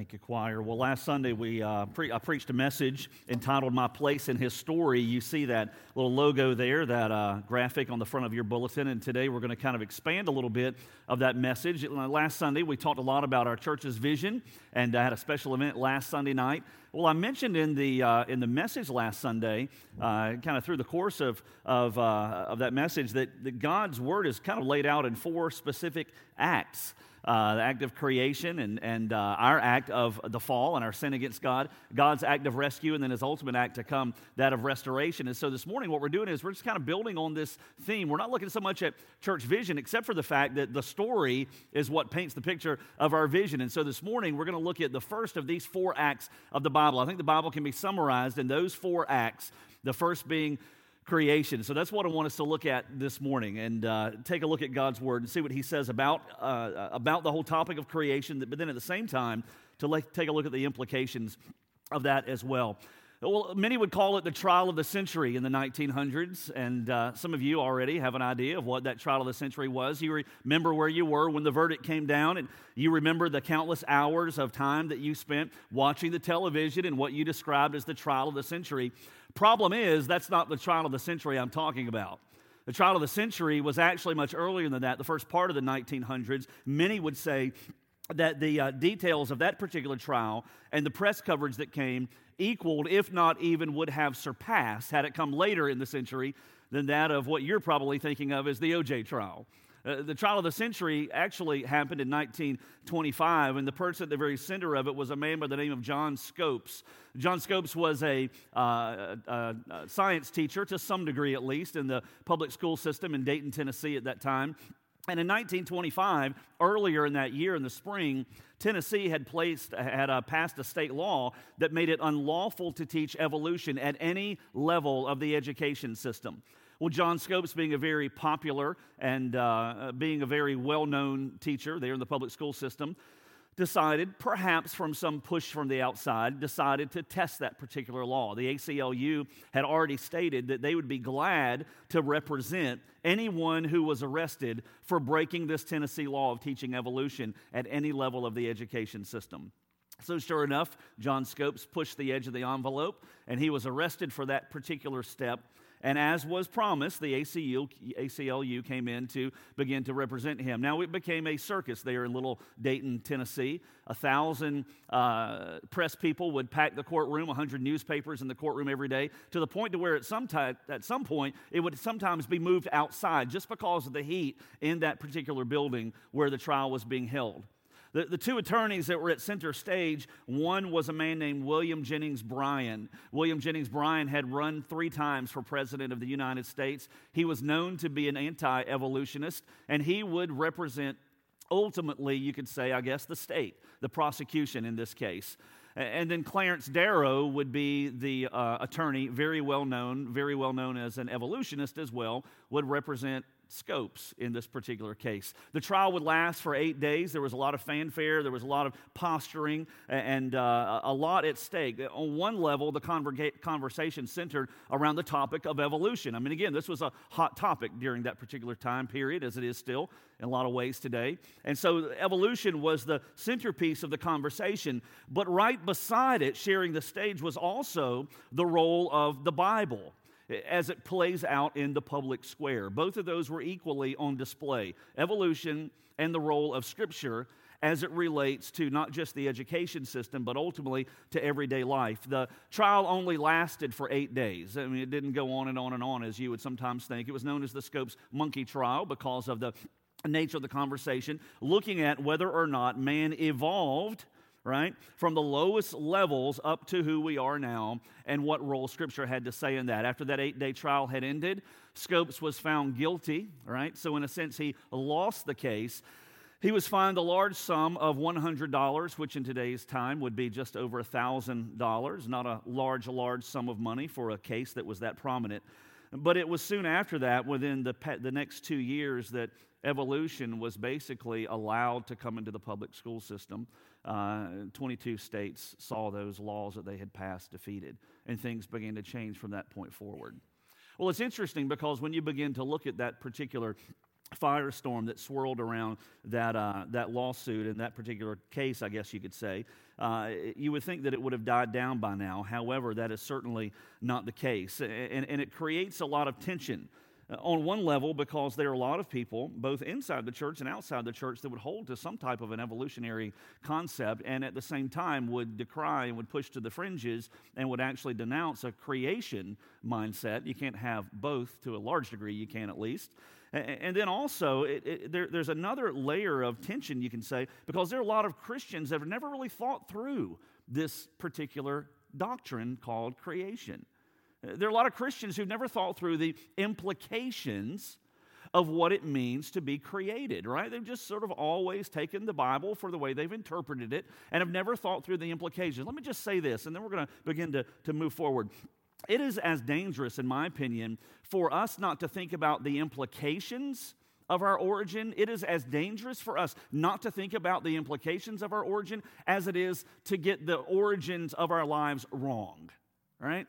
Thank you, choir. Well, last Sunday we uh, pre- I preached a message entitled "My Place in His Story." You see that little logo there, that uh, graphic on the front of your bulletin, and today we're going to kind of expand a little bit of that message. Last Sunday we talked a lot about our church's vision, and I had a special event last Sunday night. Well, I mentioned in the uh, in the message last Sunday, uh, kind of through the course of of, uh, of that message, that, that God's word is kind of laid out in four specific acts uh, the act of creation and, and uh, our act of the fall and our sin against God, God's act of rescue, and then his ultimate act to come, that of restoration. And so this morning, what we're doing is we're just kind of building on this theme. We're not looking so much at church vision, except for the fact that the story is what paints the picture of our vision. And so this morning, we're going to look at the first of these four acts of the Bible. I think the Bible can be summarized in those four acts, the first being creation. So that's what I want us to look at this morning and uh, take a look at God's word and see what he says about, uh, about the whole topic of creation, but then at the same time, to like, take a look at the implications of that as well. Well, many would call it the trial of the century in the 1900s, and uh, some of you already have an idea of what that trial of the century was. You remember where you were when the verdict came down, and you remember the countless hours of time that you spent watching the television and what you described as the trial of the century. Problem is, that's not the trial of the century I'm talking about. The trial of the century was actually much earlier than that, the first part of the 1900s. Many would say that the uh, details of that particular trial and the press coverage that came equaled, if not even would have surpassed, had it come later in the century, than that of what you're probably thinking of as the OJ trial. Uh, the trial of the century actually happened in 1925, and the person at the very center of it was a man by the name of John Scopes. John Scopes was a, uh, a, a science teacher, to some degree at least, in the public school system in Dayton, Tennessee at that time. And in 1925, earlier in that year in the spring, Tennessee had placed had uh, passed a state law that made it unlawful to teach evolution at any level of the education system. Well, John Scopes, being a very popular and uh, being a very well known teacher there in the public school system, decided, perhaps from some push from the outside, decided to test that particular law. The ACLU had already stated that they would be glad to represent anyone who was arrested for breaking this Tennessee law of teaching evolution at any level of the education system. So, sure enough, John Scopes pushed the edge of the envelope and he was arrested for that particular step and as was promised, the ACLU, ACLU came in to begin to represent him. Now it became a circus there in little Dayton, Tennessee. A thousand uh, press people would pack the courtroom, a hundred newspapers in the courtroom every day, to the point to where at some, at some point it would sometimes be moved outside just because of the heat in that particular building where the trial was being held. The, the two attorneys that were at center stage, one was a man named William Jennings Bryan. William Jennings Bryan had run three times for president of the United States. He was known to be an anti evolutionist, and he would represent, ultimately, you could say, I guess, the state, the prosecution in this case. And then Clarence Darrow would be the uh, attorney, very well known, very well known as an evolutionist as well, would represent Scopes in this particular case. The trial would last for eight days. There was a lot of fanfare, there was a lot of posturing, and uh, a lot at stake. On one level, the conversation centered around the topic of evolution. I mean, again, this was a hot topic during that particular time period, as it is still in a lot of ways today. And so, evolution was the centerpiece of the conversation. But right beside it, sharing the stage, was also the role of the Bible as it plays out in the public square. Both of those were equally on display evolution and the role of Scripture as it relates to not just the education system, but ultimately to everyday life. The trial only lasted for eight days. I mean, it didn't go on and on and on as you would sometimes think. It was known as the Scopes Monkey Trial because of the nature of the conversation, looking at whether or not man evolved right? From the lowest levels up to who we are now and what role Scripture had to say in that. After that eight day trial had ended, Scopes was found guilty, right? So, in a sense, he lost the case. He was fined a large sum of $100, which in today's time would be just over $1,000. Not a large, large sum of money for a case that was that prominent. But it was soon after that, within the, the next two years, that evolution was basically allowed to come into the public school system. Uh, 22 states saw those laws that they had passed defeated, and things began to change from that point forward. Well, it's interesting because when you begin to look at that particular firestorm that swirled around that, uh, that lawsuit in that particular case, I guess you could say, uh, you would think that it would have died down by now. However, that is certainly not the case. And, and it creates a lot of tension. On one level, because there are a lot of people, both inside the church and outside the church, that would hold to some type of an evolutionary concept and at the same time would decry and would push to the fringes and would actually denounce a creation mindset. You can't have both to a large degree, you can at least. And then also, it, it, there, there's another layer of tension, you can say, because there are a lot of Christians that have never really thought through this particular doctrine called creation. There are a lot of Christians who've never thought through the implications of what it means to be created, right? They've just sort of always taken the Bible for the way they've interpreted it and have never thought through the implications. Let me just say this, and then we're going to begin to, to move forward. It is as dangerous, in my opinion, for us not to think about the implications of our origin. It is as dangerous for us not to think about the implications of our origin as it is to get the origins of our lives wrong, right?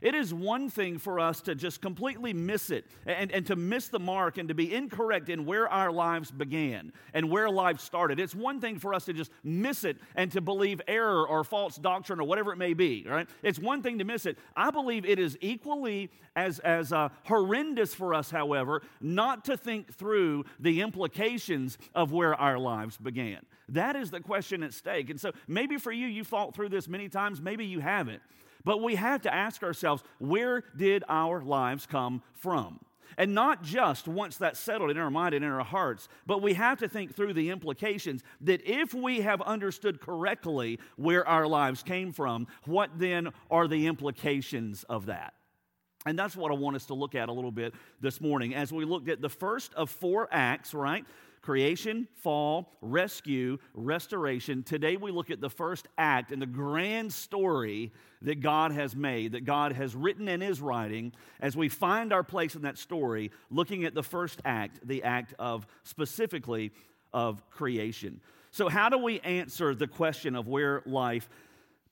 It is one thing for us to just completely miss it and, and to miss the mark and to be incorrect in where our lives began and where life started. It's one thing for us to just miss it and to believe error or false doctrine or whatever it may be, right? It's one thing to miss it. I believe it is equally as, as uh, horrendous for us, however, not to think through the implications of where our lives began. That is the question at stake. And so maybe for you, you've thought through this many times, maybe you haven't. But we have to ask ourselves where did our lives come from? And not just once that's settled in our mind and in our hearts, but we have to think through the implications that if we have understood correctly where our lives came from, what then are the implications of that? And that's what I want us to look at a little bit this morning as we looked at the first of four acts, right? Creation, fall, rescue, restoration. Today we look at the first act in the grand story that God has made, that God has written and is writing, as we find our place in that story, looking at the first act, the act of specifically of creation. So, how do we answer the question of where life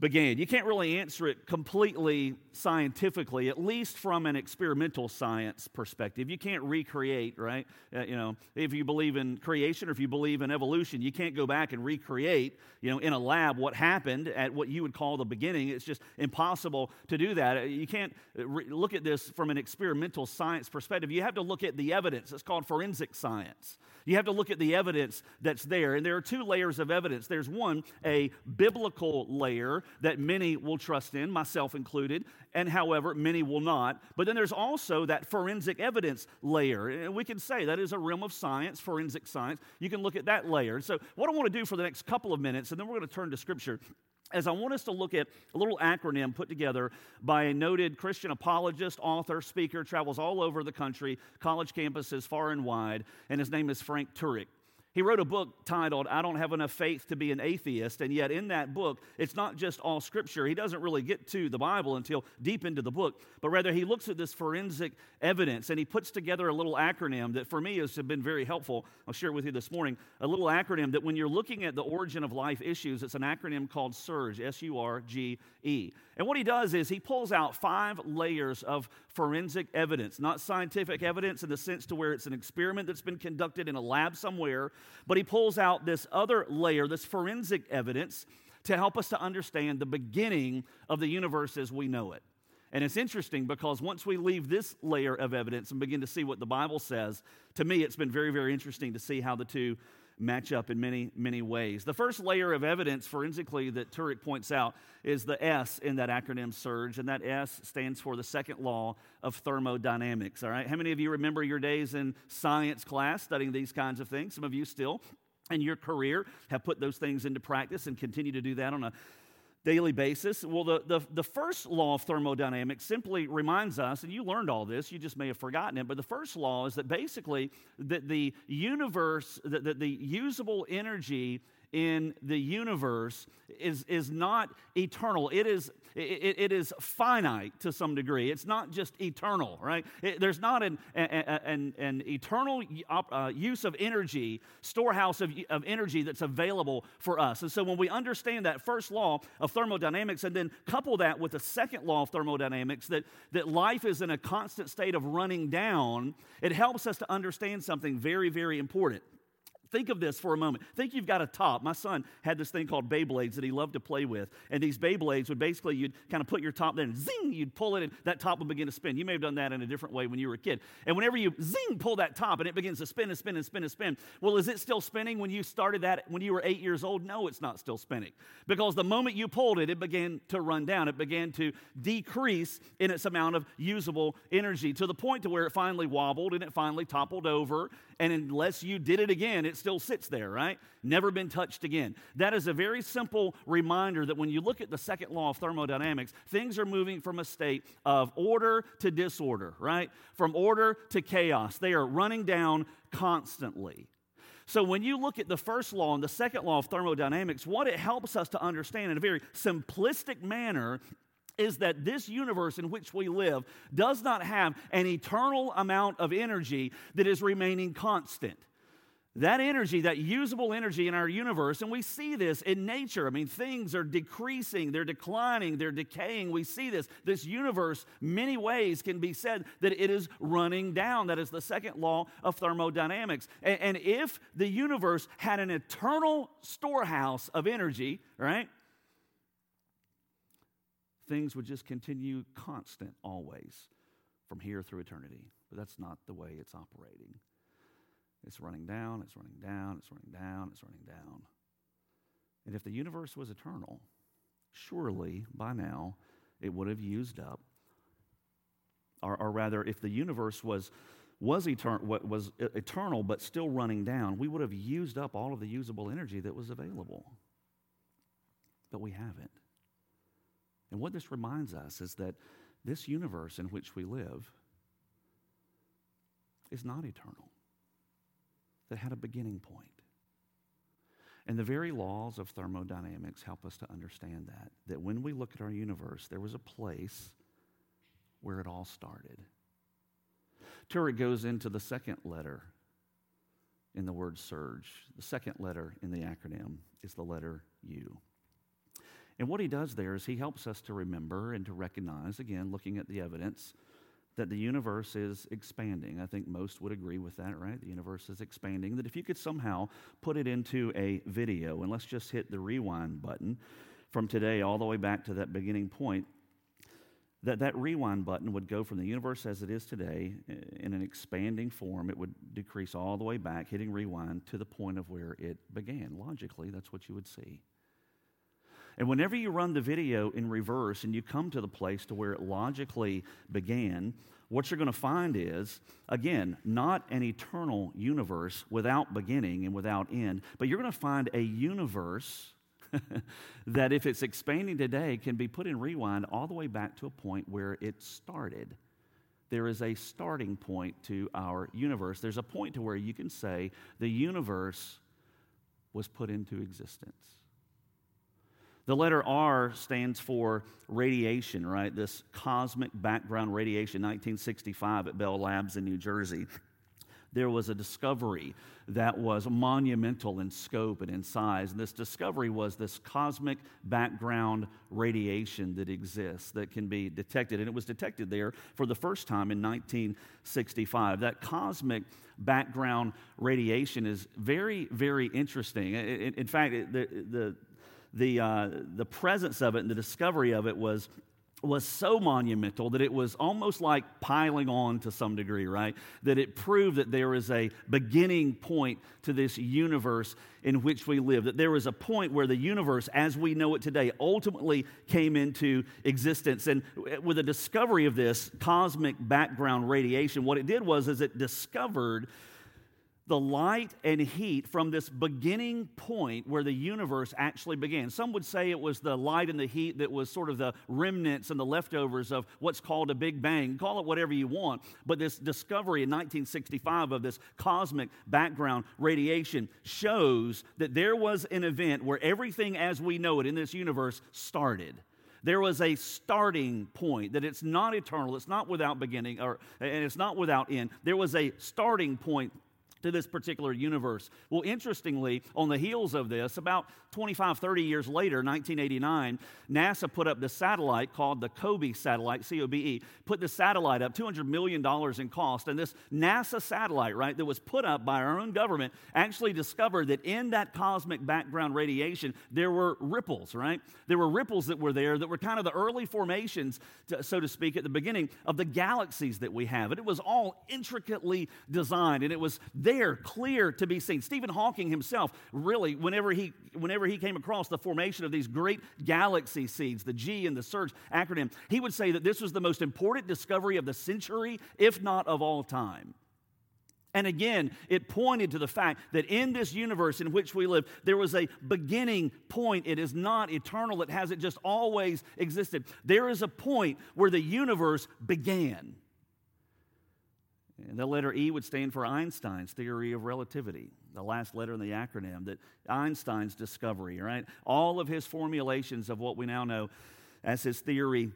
began. You can't really answer it completely scientifically, at least from an experimental science perspective. You can't recreate, right? Uh, you know, if you believe in creation or if you believe in evolution, you can't go back and recreate, you know, in a lab what happened at what you would call the beginning. It's just impossible to do that. Uh, you can't uh, re- look at this from an experimental science perspective. You have to look at the evidence. It's called forensic science. You have to look at the evidence that's there. And there are two layers of evidence. There's one, a biblical layer that many will trust in, myself included, and however, many will not. But then there's also that forensic evidence layer. And we can say that is a realm of science, forensic science. You can look at that layer. So, what I want to do for the next couple of minutes, and then we're going to turn to Scripture as I want us to look at a little acronym put together by a noted Christian apologist, author, speaker, travels all over the country, college campuses far and wide, and his name is Frank Turek. He wrote a book titled, I Don't Have Enough Faith to Be an Atheist. And yet, in that book, it's not just all scripture. He doesn't really get to the Bible until deep into the book, but rather he looks at this forensic evidence and he puts together a little acronym that for me has been very helpful. I'll share it with you this morning. A little acronym that when you're looking at the origin of life issues, it's an acronym called SURGE, S U R G E. And what he does is he pulls out five layers of forensic evidence, not scientific evidence in the sense to where it's an experiment that's been conducted in a lab somewhere, but he pulls out this other layer, this forensic evidence, to help us to understand the beginning of the universe as we know it. And it's interesting because once we leave this layer of evidence and begin to see what the Bible says, to me, it's been very, very interesting to see how the two match up in many, many ways. The first layer of evidence forensically that Turek points out is the S in that acronym SURGE, and that S stands for the second law of thermodynamics. All right, how many of you remember your days in science class studying these kinds of things? Some of you still in your career have put those things into practice and continue to do that on a daily basis? Well, the, the, the, first law of thermodynamics simply reminds us, and you learned all this, you just may have forgotten it, but the first law is that basically that the universe, that the, the usable energy in the universe is, is not eternal. It is, it, it is finite to some degree. It's not just eternal, right? It, there's not an, an, an eternal uh, use of energy, storehouse of, of energy that's available for us. And so when we understand that first law of thermodynamics and then couple that with the second law of thermodynamics, that, that life is in a constant state of running down, it helps us to understand something very, very important Think of this for a moment. Think you've got a top. My son had this thing called Beyblades that he loved to play with. And these Beyblades would basically, you'd kind of put your top there and zing, you'd pull it and that top would begin to spin. You may have done that in a different way when you were a kid. And whenever you zing, pull that top and it begins to spin and spin and spin and spin. Well, is it still spinning when you started that when you were eight years old? No, it's not still spinning. Because the moment you pulled it, it began to run down. It began to decrease in its amount of usable energy to the point to where it finally wobbled and it finally toppled over. And unless you did it again, it still sits there, right? Never been touched again. That is a very simple reminder that when you look at the second law of thermodynamics, things are moving from a state of order to disorder, right? From order to chaos. They are running down constantly. So, when you look at the first law and the second law of thermodynamics, what it helps us to understand in a very simplistic manner is that this universe in which we live does not have an eternal amount of energy that is remaining constant that energy, that usable energy in our universe, and we see this in nature. I mean, things are decreasing, they're declining, they're decaying. We see this. This universe, many ways, can be said that it is running down. That is the second law of thermodynamics. And, and if the universe had an eternal storehouse of energy, right, things would just continue constant always from here through eternity. But that's not the way it's operating. It's running down, it's running down, it's running down, it's running down. And if the universe was eternal, surely by now it would have used up, or, or rather, if the universe was, was, etern- was eternal but still running down, we would have used up all of the usable energy that was available. But we haven't. And what this reminds us is that this universe in which we live is not eternal that had a beginning point. And the very laws of thermodynamics help us to understand that. That when we look at our universe, there was a place where it all started. Turek goes into the second letter in the word surge. The second letter in the acronym is the letter U. And what he does there is he helps us to remember and to recognize, again, looking at the evidence, that the universe is expanding. I think most would agree with that, right? The universe is expanding. That if you could somehow put it into a video, and let's just hit the rewind button from today all the way back to that beginning point, that that rewind button would go from the universe as it is today in an expanding form. It would decrease all the way back, hitting rewind to the point of where it began. Logically, that's what you would see. And whenever you run the video in reverse and you come to the place to where it logically began, what you're going to find is, again, not an eternal universe without beginning and without end, but you're going to find a universe that, if it's expanding today, can be put in rewind all the way back to a point where it started. There is a starting point to our universe. There's a point to where you can say the universe was put into existence. The letter R stands for radiation, right? This cosmic background radiation, 1965 at Bell Labs in New Jersey. There was a discovery that was monumental in scope and in size. And this discovery was this cosmic background radiation that exists that can be detected. And it was detected there for the first time in 1965. That cosmic background radiation is very, very interesting. In, fact, the, the the, uh, the presence of it and the discovery of it was, was so monumental that it was almost like piling on to some degree, right? That it proved that there is a beginning point to this universe in which we live. That there was a point where the universe, as we know it today, ultimately came into existence. And with the discovery of this cosmic background radiation, what it did was is it discovered the light and heat from this beginning point where the universe actually began. Some would say it was the light and the heat that was sort of the remnants and the leftovers of what's called a Big Bang. Call it whatever you want. But this discovery in 1965 of this cosmic background radiation shows that there was an event where everything as we know it in this universe started there was a starting point that it's not eternal it's not without beginning or and it's not without end there was a starting point to this particular universe. Well, interestingly, on the heels of this, about 25, 30 years later, 1989, NASA put up the satellite called the COBE satellite, C O B E, put the satellite up, $200 million in cost. And this NASA satellite, right, that was put up by our own government, actually discovered that in that cosmic background radiation, there were ripples, right? There were ripples that were there that were kind of the early formations, to, so to speak, at the beginning of the galaxies that we have. And it was all intricately designed, and it was there, clear to be seen. Stephen Hawking himself, really, whenever he, whenever he came across the formation of these great galaxy seeds, the G and the SURGE acronym, he would say that this was the most important discovery of the century, if not of all time. And again, it pointed to the fact that in this universe in which we live, there was a beginning point. It is not eternal, it hasn't just always existed. There is a point where the universe began. And the letter E would stand for Einstein's theory of relativity, the last letter in the acronym, that Einstein's discovery, right? All of his formulations of what we now know as his theory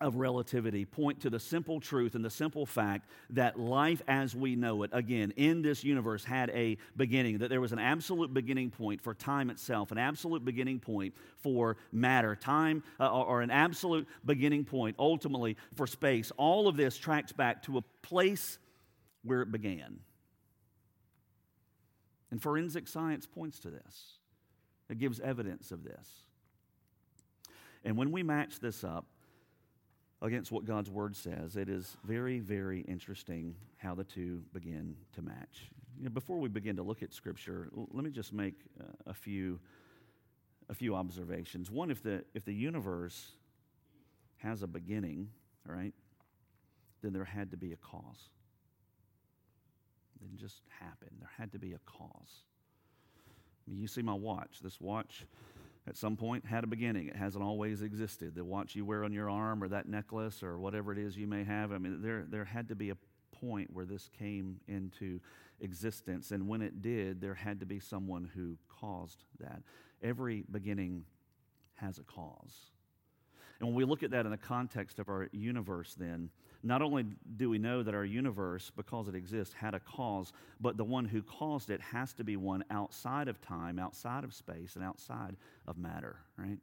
of relativity point to the simple truth and the simple fact that life as we know it, again, in this universe had a beginning, that there was an absolute beginning point for time itself, an absolute beginning point for matter, time, uh, or an absolute beginning point ultimately for space. All of this tracks back to a place where it began. And forensic science points to this, it gives evidence of this. And when we match this up against what God's Word says, it is very, very interesting how the two begin to match. You know, before we begin to look at Scripture, let me just make uh, a few, a few observations. One, if the, if the universe has a beginning, all right, then there had to be a cause. It didn't just happen. There had to be a cause. I mean, you see my watch. This watch at some point had a beginning. It hasn't always existed. The watch you wear on your arm or that necklace or whatever it is you may have, I mean, there, there had to be a point where this came into existence. And when it did, there had to be someone who caused that. Every beginning has a cause. And when we look at that in the context of our universe, then, not only do we know that our universe, because it exists, had a cause, but the one who caused it has to be one outside of time, outside of space, and outside of matter, right?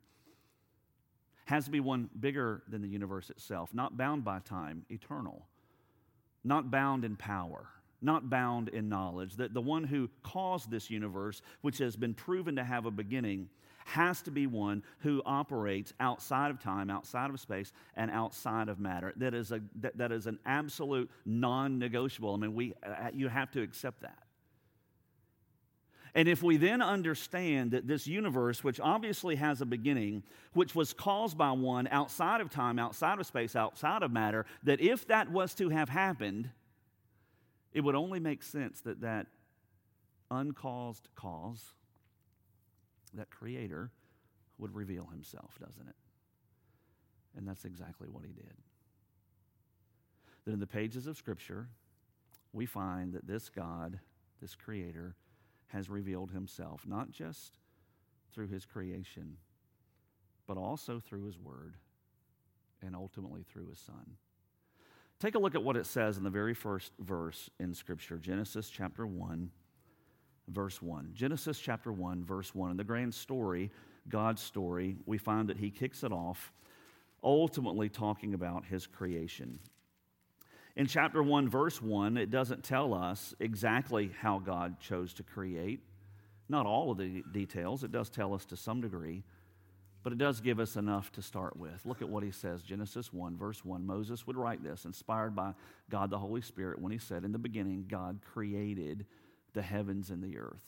Has to be one bigger than the universe itself, not bound by time, eternal, not bound in power, not bound in knowledge. That the one who caused this universe, which has been proven to have a beginning, has to be one who operates outside of time, outside of space, and outside of matter. That is, a, that, that is an absolute non negotiable. I mean, we, uh, you have to accept that. And if we then understand that this universe, which obviously has a beginning, which was caused by one outside of time, outside of space, outside of matter, that if that was to have happened, it would only make sense that that uncaused cause that creator would reveal himself, doesn't it? And that's exactly what he did. That in the pages of Scripture, we find that this God, this creator, has revealed himself, not just through his creation, but also through his word and ultimately through his son. Take a look at what it says in the very first verse in Scripture, Genesis chapter 1 verse 1. Genesis chapter 1, verse 1. In the grand story, God's story, we find that he kicks it off, ultimately talking about his creation. In chapter 1, verse 1, it doesn't tell us exactly how God chose to create. Not all of the details, it does tell us to some degree, but it does give us enough to start with. Look at what he says Genesis 1, verse 1. Moses would write this, inspired by God the Holy Spirit, when he said, In the beginning, God created the heavens and the earth.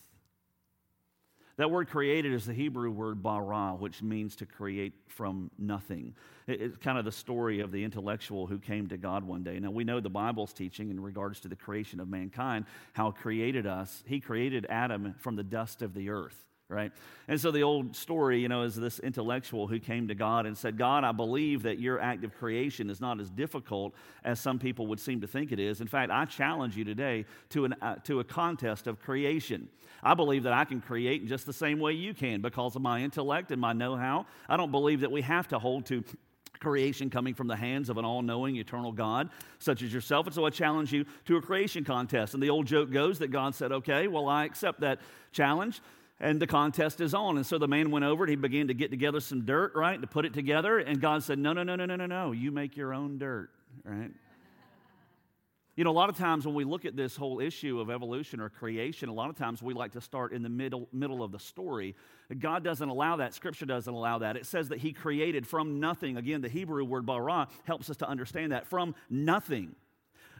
That word created is the Hebrew word bara, which means to create from nothing. It's kind of the story of the intellectual who came to God one day. Now, we know the Bible's teaching in regards to the creation of mankind, how created us. He created Adam from the dust of the earth right? And so the old story, you know, is this intellectual who came to God and said, God, I believe that your act of creation is not as difficult as some people would seem to think it is. In fact, I challenge you today to, an, uh, to a contest of creation. I believe that I can create in just the same way you can because of my intellect and my know how. I don't believe that we have to hold to creation coming from the hands of an all knowing, eternal God, such as yourself. And so I challenge you to a creation contest. And the old joke goes that God said, Okay, well, I accept that challenge. And the contest is on. And so the man went over and he began to get together some dirt, right, to put it together. And God said, No, no, no, no, no, no, no. You make your own dirt, right? You know, a lot of times when we look at this whole issue of evolution or creation, a lot of times we like to start in the middle, middle of the story. God doesn't allow that. Scripture doesn't allow that. It says that He created from nothing. Again, the Hebrew word bara helps us to understand that from nothing.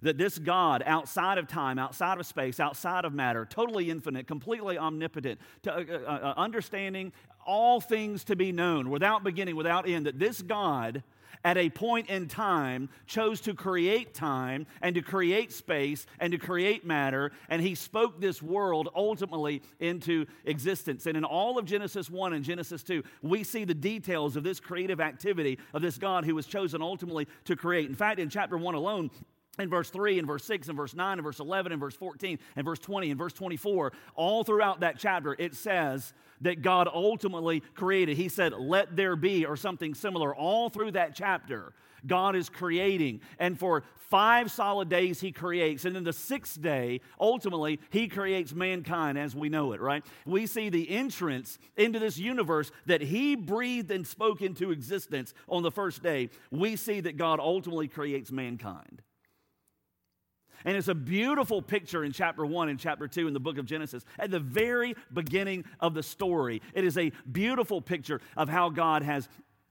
That this God, outside of time, outside of space, outside of matter, totally infinite, completely omnipotent, to, uh, uh, uh understanding all things to be known, without beginning, without end, that this God at a point in time, chose to create time and to create space and to create matter, and he spoke this world ultimately into existence. And in all of Genesis 1 and Genesis 2, we see the details of this creative activity of this God who was chosen ultimately to create. In fact, in chapter 1 alone, in verse 3 and verse 6 and verse 9 and verse 11 and verse 14 and verse 20 and verse 24 all throughout that chapter it says that God ultimately created. He said, Let there be, or something similar. All through that chapter, God is creating. And for five solid days, He creates. And then the sixth day, ultimately, He creates mankind as we know it, right? We see the entrance into this universe that He breathed and spoke into existence on the first day. We see that God ultimately creates mankind. And it's a beautiful picture in chapter 1 and chapter 2 in the book of Genesis. At the very beginning of the story, it is a beautiful picture of how God has,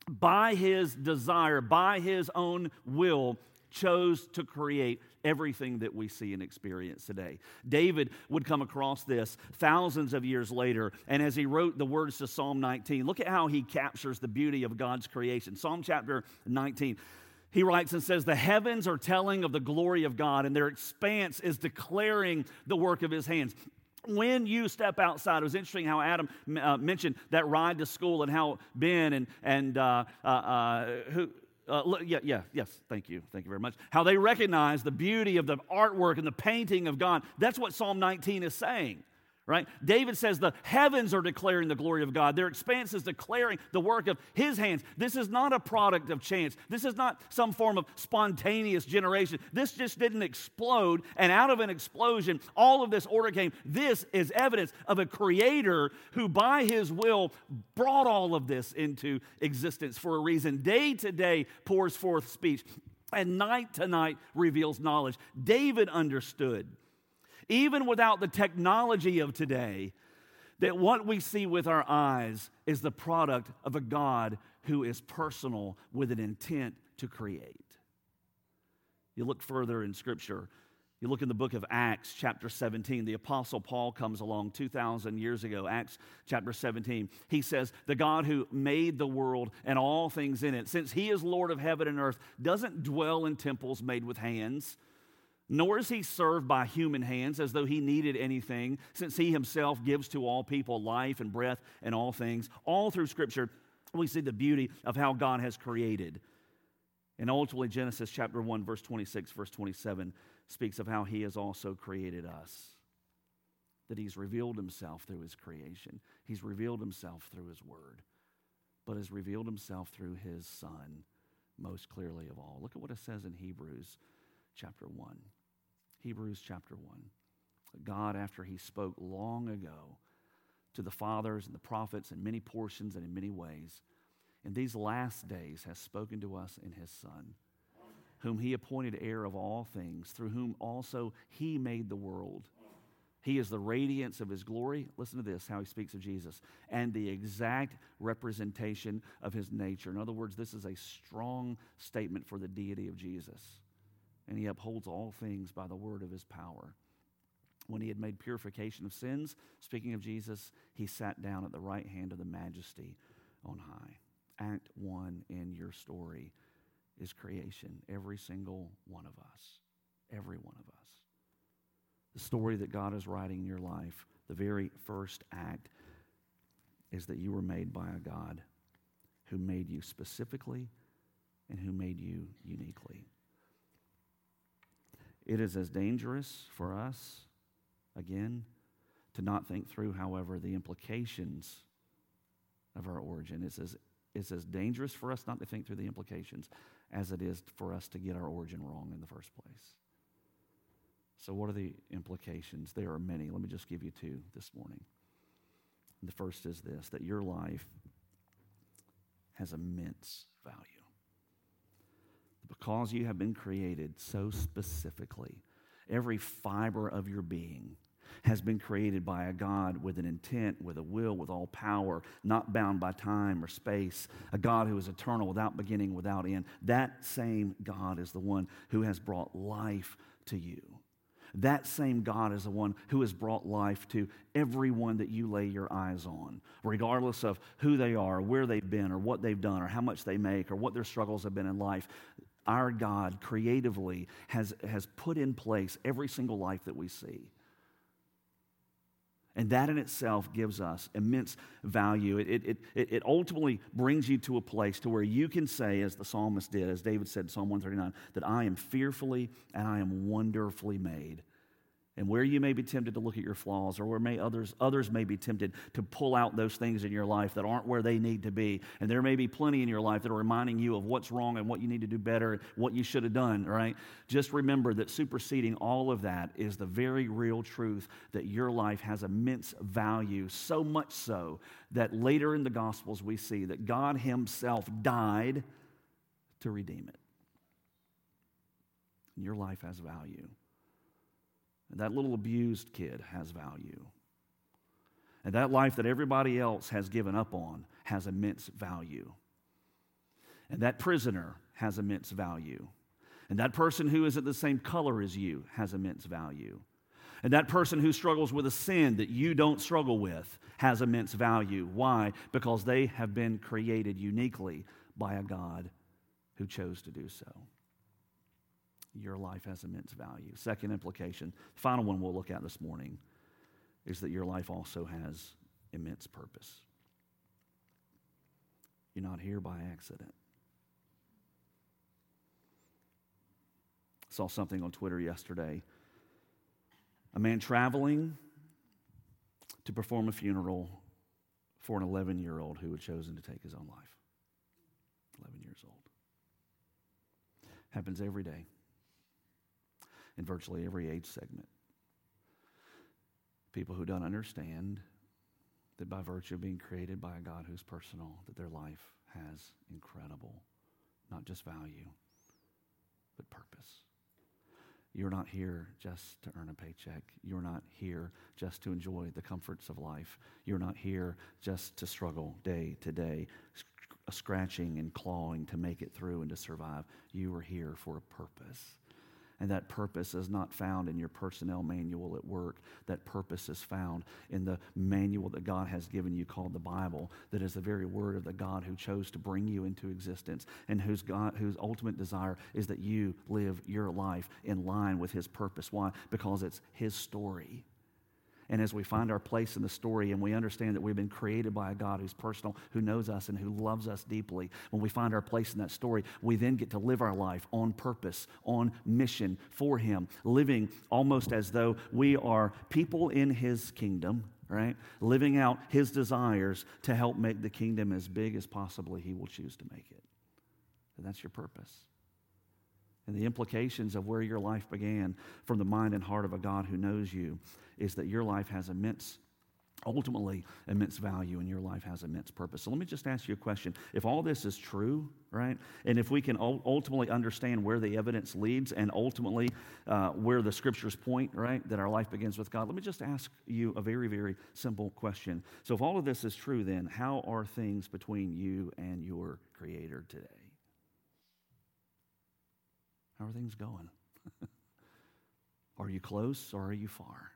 by his desire, by his own will, chose to create everything that we see and experience today. David would come across this thousands of years later, and as he wrote the words to Psalm 19, look at how he captures the beauty of God's creation. Psalm chapter 19 he writes and says, The heavens are telling of the glory of God, and their expanse is declaring the work of his hands when you step outside, it was interesting how Adam uh, mentioned that ride to school and how Ben and, and uh, uh, uh who, uh, yeah, yeah, yes, thank you. Thank you very much. How they recognize the beauty of the artwork and the painting of God. That's what Psalm 19 is saying right? David says the heavens are declaring the glory of God. Their expanse is declaring the work of his hands. This is not a product of chance. This is not some form of spontaneous generation. This just didn't explode, and out of an explosion, all of this order came. This is evidence of a creator who, by his will, brought all of this into existence for a reason. Day to day pours forth speech, and night to night reveals knowledge. David understood even without the technology of today, that what we see with our eyes is the product of a God who is personal with an intent to create. You look further in Scripture, you look in the book of Acts, chapter 17. The Apostle Paul comes along 2,000 years ago, Acts chapter 17. He says, The God who made the world and all things in it, since he is Lord of heaven and earth, doesn't dwell in temples made with hands nor is he served by human hands as though he needed anything, since he himself gives to all people life and breath and all things. All through Scripture, we see the beauty of how God has created. And ultimately, Genesis chapter 1, verse 26, verse 27 speaks of how he has also created us. That he's revealed himself through his creation, he's revealed himself through his word, but has revealed himself through his son most clearly of all. Look at what it says in Hebrews chapter 1. Hebrews chapter 1. God, after he spoke long ago to the fathers and the prophets in many portions and in many ways, in these last days has spoken to us in his Son, whom he appointed heir of all things, through whom also he made the world. He is the radiance of his glory. Listen to this, how he speaks of Jesus, and the exact representation of his nature. In other words, this is a strong statement for the deity of Jesus and he upholds all things by the word of his power. When he had made purification of sins, speaking of Jesus, he sat down at the right hand of the majesty on high. Act one in your story is creation, every single one of us. Every one of us. The story that God is writing in your life, the very first act, is that you were made by a God who made you specifically and who made you uniquely. It is as dangerous for us, again, to not think through, however, the implications of our origin. It's as it's as dangerous for us not to think through the implications as it is for us to get our origin wrong in the first place. So, what are the implications? There are many. Let me just give you two this morning. The first is this that your life has immense value. Because you have been created so specifically, every fiber of your being has been created by a God with an intent, with a will, with all power, not bound by time or space, a God who is eternal, without beginning, without end. That same God is the one who has brought life to you. That same God is the one who has brought life to everyone that you lay your eyes on, regardless of who they are, where they've been, or what they've done, or how much they make, or what their struggles have been in life. Our God creatively has, has put in place every single life that we see. And that in itself gives us immense value. It, it, it, it, ultimately brings you to a place to where you can say, as the psalmist did, as David said in Psalm 139, that I am fearfully and I am wonderfully made. And where you may be tempted to look at your flaws, or where may others, others may be tempted to pull out those things in your life that aren't where they need to be. And there may be plenty in your life that are reminding you of what's wrong and what you need to do better, what you should have done, right? Just remember that superseding all of that is the very real truth that your life has immense value, so much so that later in the Gospels we see that God Himself died to redeem it. And your life has value. And that little abused kid has value. And that life that everybody else has given up on has immense value. And that prisoner has immense value. And that person who isn't the same color as you has immense value. And that person who struggles with a sin that you don't struggle with has immense value. Why? Because they have been created uniquely by a God who chose to do so your life has immense value. Second implication, the final one we'll look at this morning, is that your life also has immense purpose. You're not here by accident. Saw something on Twitter yesterday. A man traveling to perform a funeral for an 11 year old who had chosen to take his own life. 11 years old. Happens every day in virtually every age segment. People who don't understand that by virtue of being created by a God who's personal, that their life has incredible, not just value, but purpose. You're not here just to earn a paycheck. You're not here just to enjoy the comforts of life. You're not here just to struggle day to day, scratching and clawing to make it through and to survive. You are here for a purpose. And that purpose is not found in your personnel manual at work. That purpose is found in the manual that God has given you called the Bible, that is the very word of the God who chose to bring you into existence and whose, God, whose ultimate desire is that you live your life in line with his purpose. Why? Because it's his story. And as we find our place in the story and we understand that we've been created by a God who's personal, who knows us, and who loves us deeply, when we find our place in that story, we then get to live our life on purpose, on mission for Him, living almost as though we are people in His kingdom, right? Living out His desires to help make the kingdom as big as possibly He will choose to make it. And that's your purpose and the implications of where your life began from the mind and heart of a God who knows you is that your life has immense ultimately immense value and your life has immense purpose. So let me just ask you a question. If all this is true, right, and if we can ultimately understand where the evidence leads and ultimately uh, where the scriptures point, right, that our life begins with God, let me just ask you a very, very simple question. So if all of this is true, then how are things between you and your Creator today? How are things going? are you close or are you far?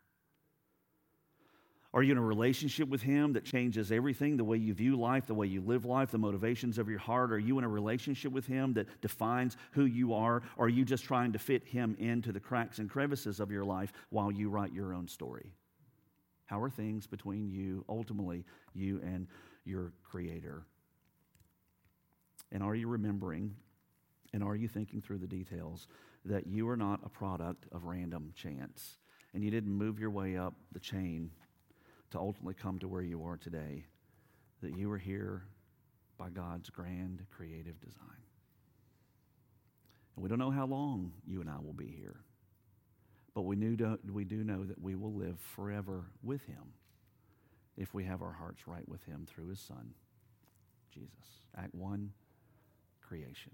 Are you in a relationship with Him that changes everything the way you view life, the way you live life, the motivations of your heart? Are you in a relationship with Him that defines who you are? Or are you just trying to fit Him into the cracks and crevices of your life while you write your own story? How are things between you, ultimately, you and your Creator? And are you remembering and are you thinking through the details that you are not a product of random chance and you didn't move your way up the chain to ultimately come to where you are today? That you are here by God's grand creative design. And we don't know how long you and I will be here, but we, knew, we do know that we will live forever with Him if we have our hearts right with Him through His Son, Jesus. Act 1 Creation.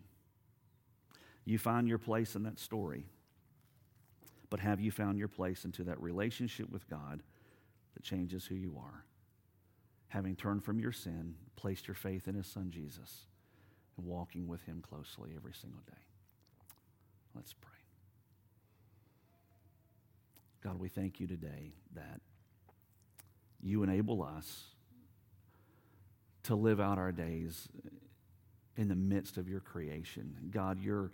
You find your place in that story, but have you found your place into that relationship with God that changes who you are? Having turned from your sin, placed your faith in His Son Jesus, and walking with Him closely every single day. Let's pray. God, we thank you today that you enable us to live out our days in the midst of your creation. God, your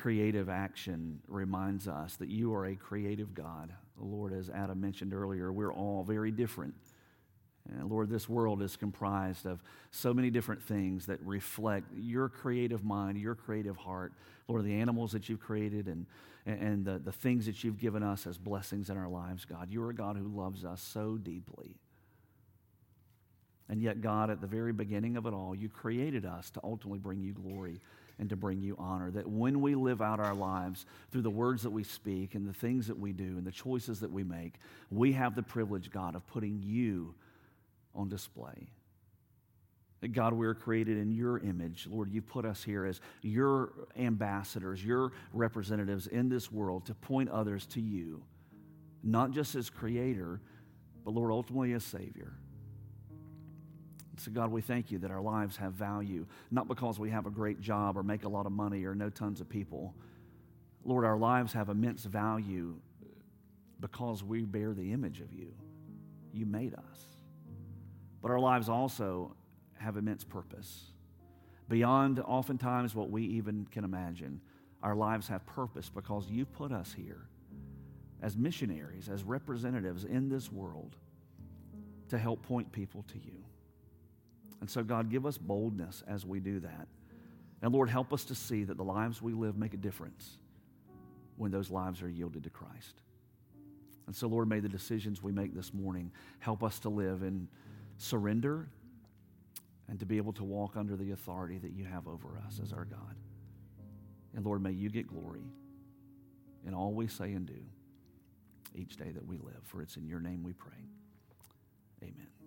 creative action reminds us that you are a creative God. Lord, as Adam mentioned earlier, we're all very different. And Lord, this world is comprised of so many different things that reflect your creative mind, your creative heart. Lord, the animals that you've created and, and the, the things that you've given us as blessings in our lives, God. You're a God who loves us so deeply. And yet, God, at the very beginning of it all, you created us to ultimately bring you glory and to bring you honor. That when we live out our lives through the words that we speak and the things that we do and the choices that we make, we have the privilege, God, of putting you on display. God, we are created in your image. Lord, you put us here as your ambassadors, your representatives in this world to point others to you, not just as creator, but Lord, ultimately as Savior. So, God, we thank you that our lives have value, not because we have a great job or make a lot of money or know tons of people. Lord, our lives have immense value because we bear the image of you. You made us. But our lives also have immense purpose. Beyond oftentimes what we even can imagine, our lives have purpose because you put us here as missionaries, as representatives in this world to help point people to you. And so, God, give us boldness as we do that. And Lord, help us to see that the lives we live make a difference when those lives are yielded to Christ. And so, Lord, may the decisions we make this morning help us to live in surrender and to be able to walk under the authority that you have over us as our God. And Lord, may you get glory in all we say and do each day that we live. For it's in your name we pray. Amen.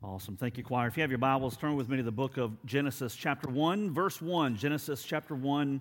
Awesome. Thank you, choir. If you have your Bibles, turn with me to the book of Genesis, chapter 1, verse 1. Genesis, chapter 1,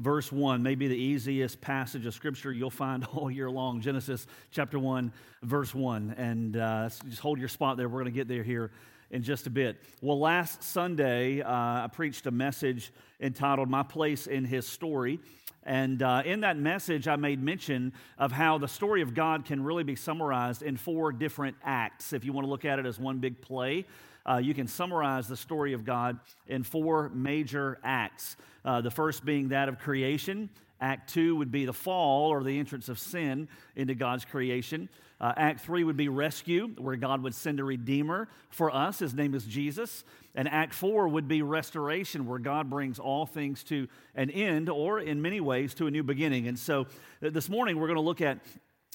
verse 1. Maybe the easiest passage of Scripture you'll find all year long. Genesis, chapter 1, verse 1. And uh, just hold your spot there. We're going to get there here in just a bit. Well, last Sunday, uh, I preached a message entitled My Place in His Story. And uh, in that message, I made mention of how the story of God can really be summarized in four different acts. If you want to look at it as one big play, uh, you can summarize the story of God in four major acts. Uh, the first being that of creation. Act two would be the fall or the entrance of sin into God's creation. Uh, Act three would be rescue, where God would send a redeemer for us. His name is Jesus. And Act four would be restoration, where God brings all things to an end, or in many ways to a new beginning. And so uh, this morning we're going to look at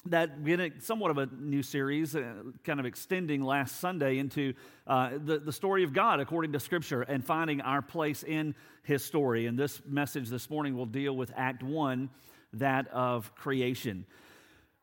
that somewhat of a new series, uh, kind of extending last Sunday into uh, the, the story of God according to Scripture and finding our place in His story. And this message this morning will deal with Act One, that of creation.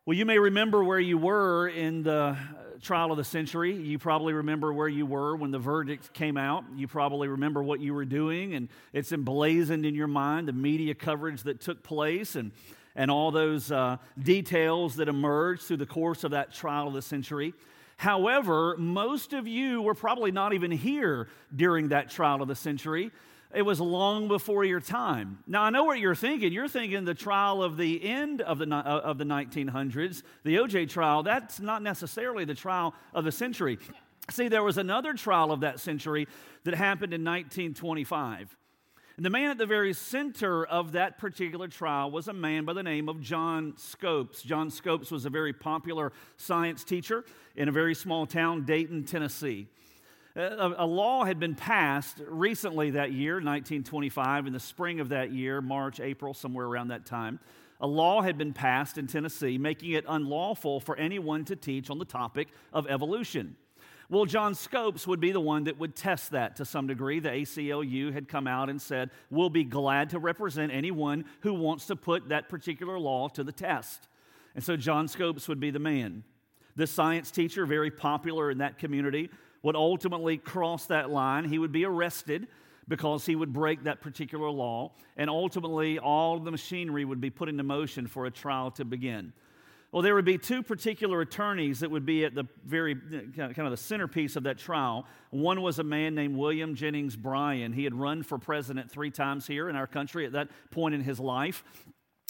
Well, you may remember where you were in the uh, trial of the century. You probably remember where you were when the verdict came out. You probably remember what you were doing, and it's emblazoned in your mind the media coverage that took place and, and all those uh, details that emerged through the course of that trial of the century. However, most of you were probably not even here during that trial of the century. It was long before your time. Now, I know what you're thinking. You're thinking the trial of the end of the, uh, of the 1900s, the OJ trial, that's not necessarily the trial of the century. See, there was another trial of that century that happened in 1925. And the man at the very center of that particular trial was a man by the name of John Scopes. John Scopes was a very popular science teacher in a very small town, Dayton, Tennessee. Uh, a, a, law had been passed recently that year, 1925, in the spring of that year, March, April, somewhere around that time. A law had been passed in Tennessee making it unlawful for anyone to teach on the topic of evolution. Well, John Scopes would be the one that would test that to some degree. The ACLU had come out and said, We'll be glad to represent anyone who wants to put that particular law to the test. And so John Scopes would be the man. This science teacher, very popular in that community, would ultimately cross that line. He would be arrested because he would break that particular law, and ultimately all the machinery would be put into motion for a trial to begin. Well, there would be two particular attorneys that would be at the very kind of the centerpiece of that trial. One was a man named William Jennings Bryan. He had run for president three times here in our country at that point in his life.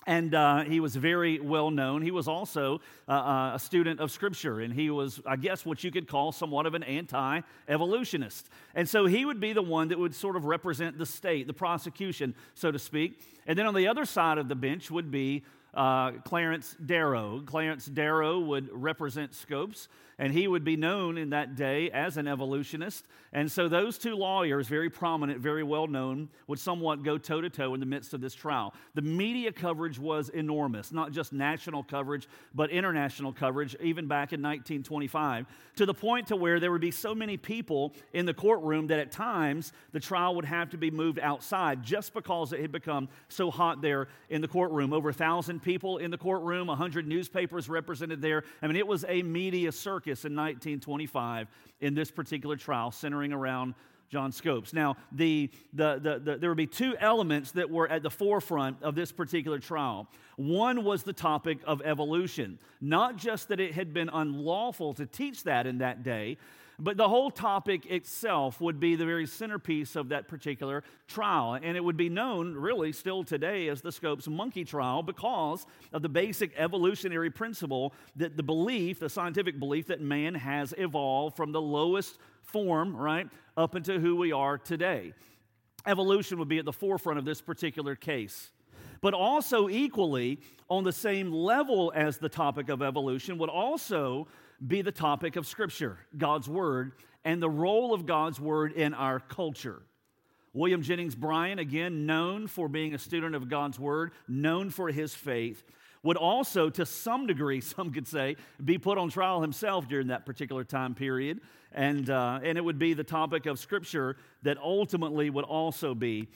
And uh, he was very well known. He was also uh, uh, a student of Scripture, and he was, I guess, what you could call somewhat of an anti evolutionist. And so he would be the one that would sort of represent the state, the prosecution, so to speak. And then on the other side of the bench would be uh, Clarence Darrow. Clarence Darrow would represent Scopes, and he would be known in that day as an evolutionist. And so those two lawyers, very prominent, very well known, would somewhat go toe to toe in the midst of this trial. The media coverage was enormous, not just national coverage, but international coverage, even back in 1925, to the point to where there would be so many people in the courtroom that at times the trial would have to be moved outside just because it had become so hot there in the courtroom. Over a thousand people in the courtroom, 100 newspapers represented there. I mean, it was a media circus in 1925 in this particular trial, centering around John Scopes. Now, the, the, the, the, there would be two elements that were at the forefront of this particular trial. One was the topic of evolution, not just that it had been unlawful to teach that in that day, but the whole topic itself would be the very centerpiece of that particular trial. And it would be known, really, still today as the Scopes monkey trial because of the basic evolutionary principle that the belief, the scientific belief, that man has evolved from the lowest form, right, up into who we are today. Evolution would be at the forefront of this particular case. But also, equally, on the same level as the topic of evolution, would also be the topic of Scripture, God's Word, and the role of God's Word in our culture. William Jennings Bryan, again known for being a student of God's Word, known for his faith, would also, to some degree, some could say, be put on trial himself during that particular time period. And, uh, and it would be the topic of Scripture that ultimately would also be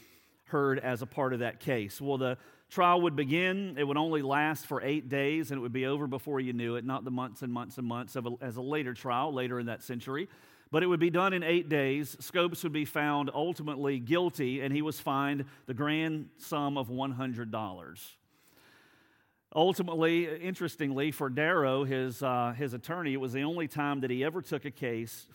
heard as a part of that case. Well, the trial would begin. It would only last for eight days, and it would be over before you knew it, not the months and months and months of a, as a later trial later in that century. But it would be done in eight days. Scopes would be found ultimately guilty, and he was fined the grand sum of $100. Ultimately, interestingly, for Darrow, his, uh, his attorney, it was the only time that he ever took a case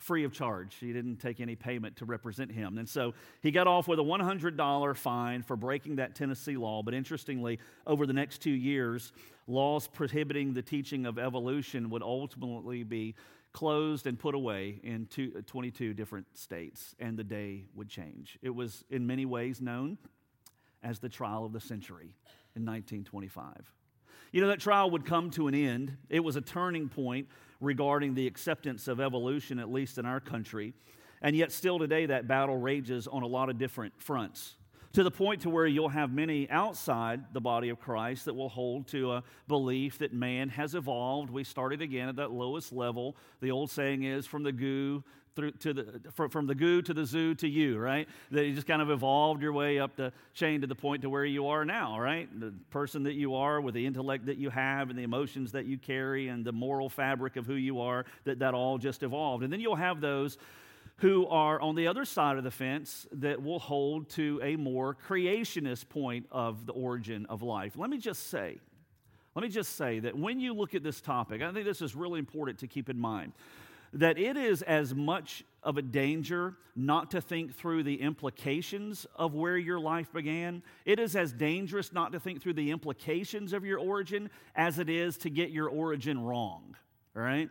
free of charge. He didn't take any payment to represent him. And so he got off with a $100 fine for breaking that Tennessee law. But interestingly, over the next two years, laws prohibiting the teaching of evolution would ultimately be closed and put away in two, 22 different states, and the day would change. It was in many ways known as the trial of the century in 1925. You know, that trial would come to an end. It was a turning point regarding the acceptance of evolution, at least in our country. And yet, still today, that battle rages on a lot of different fronts to the point to where you'll have many outside the body of Christ that will hold to a belief that man has evolved. We started again at that lowest level. The old saying is from the goo through to the from, the goo to the zoo to you, right? That you just kind of evolved your way up the chain to the point to where you are now, right? The person that you are with the intellect that you have and the emotions that you carry and the moral fabric of who you are, that that all just evolved. And then you'll have those who are on the other side of the fence that will hold to a more creationist point of the origin of life. Let me just say, let me just say that when you look at this topic, I think this is really important to keep in mind that it is as much of a danger not to think through the implications of where your life began. It is as dangerous not to think through the implications of your origin as it is to get your origin wrong, all right?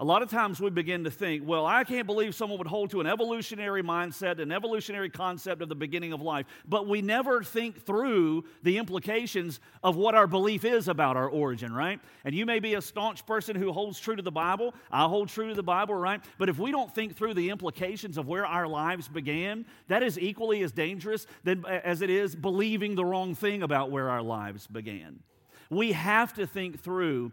A lot of times we begin to think, well, I can't believe someone would hold to an evolutionary mindset, an evolutionary concept of the beginning of life, but we never think through the implications of what our belief is about our origin, right? And you may be a staunch person who holds true to the Bible. I hold true to the Bible, right? But if we don't think through the implications of where our lives began, that is equally as dangerous than, as it is believing the wrong thing about where our lives began. We have to think through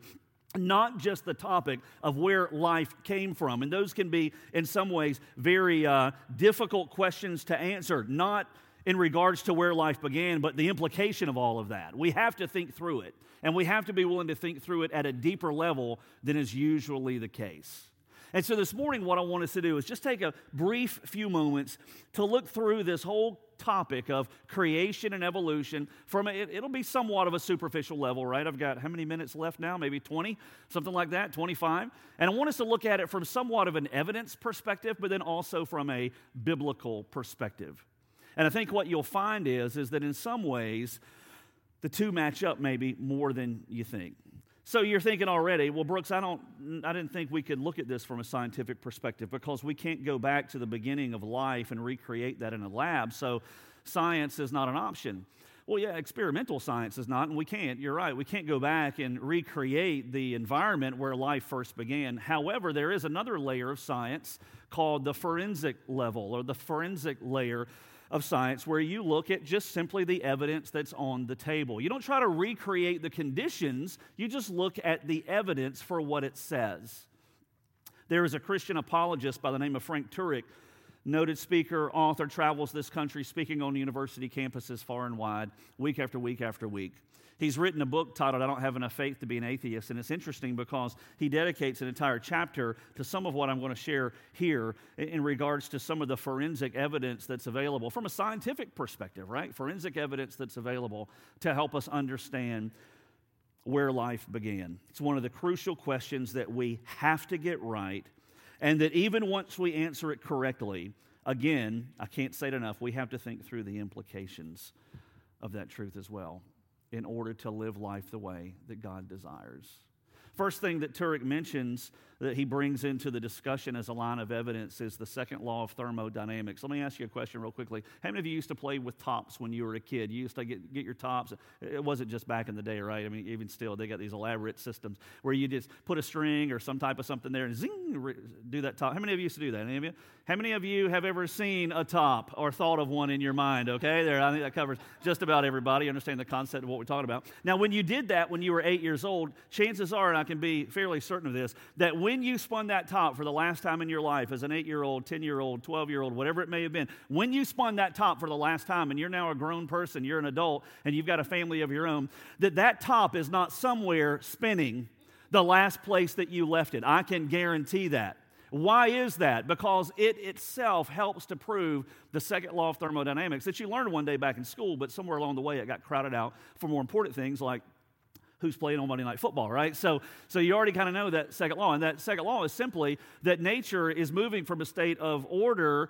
not just the topic of where life came from. And those can be, in some ways, very uh, difficult questions to answer, not in regards to where life began, but the implication of all of that. We have to think through it, and we have to be willing to think through it at a deeper level than is usually the case. And so this morning, what I want us to do is just take a brief few moments to look through this whole topic of creation and evolution from a, it, will be somewhat of a superficial level, right? I've got how many minutes left now? Maybe 20, something like that, 25. And I want us to look at it from somewhat of an evidence perspective, but then also from a biblical perspective. And I think what you'll find is, is that in some ways, the two match up maybe more than you think. So you're thinking already, well, Brooks, I don't, I didn't think we could look at this from a scientific perspective because we can't go back to the beginning of life and recreate that in a lab. So science is not an option. Well, yeah, experimental science is not, and we can't. You're right. We can't go back and recreate the environment where life first began. However, there is another layer of science called the forensic level or the forensic layer of science where you look at just simply the evidence that's on the table. You don't try to recreate the conditions, you just look at the evidence for what it says. There is a Christian apologist by the name of Frank Turek, noted speaker, author, travels this country speaking on university campuses far and wide, week after week after week. He's written a book titled I Don't Have Enough Faith to Be an Atheist, and it's interesting because he dedicates an entire chapter to some of what I'm going to share here in regards to some of the forensic evidence that's available from a scientific perspective, right? Forensic evidence that's available to help us understand where life began. It's one of the crucial questions that we have to get right, and that even once we answer it correctly, again, I can't say it enough, we have to think through the implications of that truth as well in order to live life the way that God desires. First thing that Turek mentions that he brings into the discussion as a line of evidence is the second law of thermodynamics. Let me ask you a question real quickly. How many of you used to play with tops when you were a kid? You used to get, get your tops. It wasn't just back in the day, right? I mean, even still, they got these elaborate systems where you just put a string or some type of something there and zing, do that top. How many of you used to do that? Any of you? How many of you have ever seen a top or thought of one in your mind? Okay, there, I think that covers just about everybody. Understand the concept of what we're talking about. Now, when you did that when you were eight years old, chances are, and I can be fairly certain of this, that when you spun that top for the last time in your life as an eight year old, 10 year old, 12 year old, whatever it may have been, when you spun that top for the last time and you're now a grown person, you're an adult, and you've got a family of your own, that that top is not somewhere spinning the last place that you left it. I can guarantee that. Why is that? Because it itself helps to prove the second law of thermodynamics that you learned one day back in school, but somewhere along the way it got crowded out for more important things like who's playing on Monday Night Football, right? So, so you already kind of know that second law. And that second law is simply that nature is moving from a state of order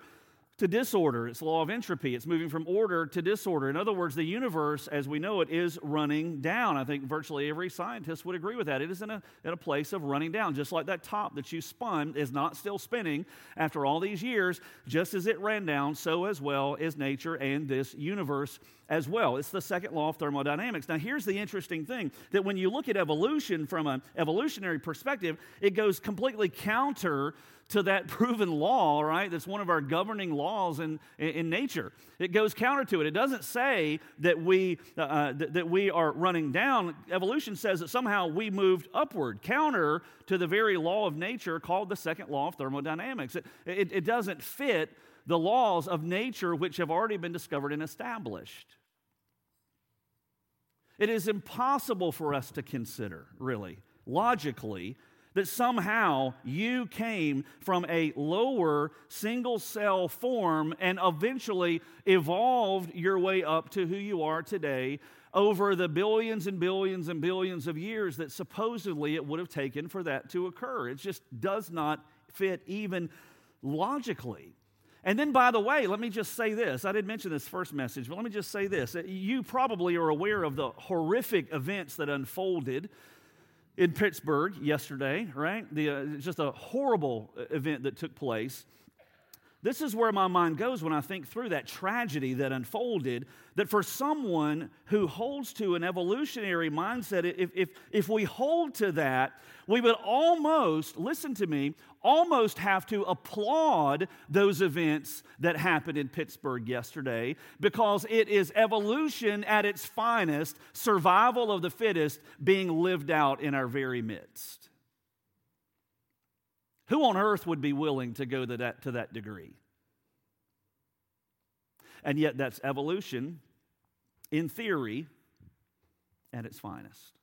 to disorder. It's law of entropy. It's moving from order to disorder. In other words, the universe as we know it is running down. I think virtually every scientist would agree with that. It is in a, in a place of running down, just like that top that you spun is not still spinning after all these years. Just as it ran down, so as well is nature and this universe as well. It's the second law of thermodynamics. Now, here's the interesting thing that when you look at evolution from an evolutionary perspective, it goes completely counter to that proven law, right? That's one of our governing laws in, in nature. It goes counter to it. It doesn't say that we, uh, uh that we are running down. Evolution says that somehow we moved upward, counter to the very law of nature called the second law of thermodynamics. It, it, it doesn't fit the laws of nature which have already been discovered and established. It is impossible for us to consider, really, logically, that somehow you came from a lower single cell form and eventually evolved your way up to who you are today over the billions and billions and billions of years that supposedly it would have taken for that to occur. It just does not fit even logically. And then, by the way, let me just say this. I didn't mention this first message, but let me just say this. You probably are aware of the horrific events that unfolded in Pittsburgh yesterday, right? The, uh, just a horrible event that took place. This is where my mind goes when I think through that tragedy that unfolded. That for someone who holds to an evolutionary mindset, if, if, if we hold to that, we would almost, listen to me, almost have to applaud those events that happened in Pittsburgh yesterday because it is evolution at its finest, survival of the fittest being lived out in our very midst. Who on earth would be willing to go to that, to that degree? And yet, that's evolution in theory at its finest.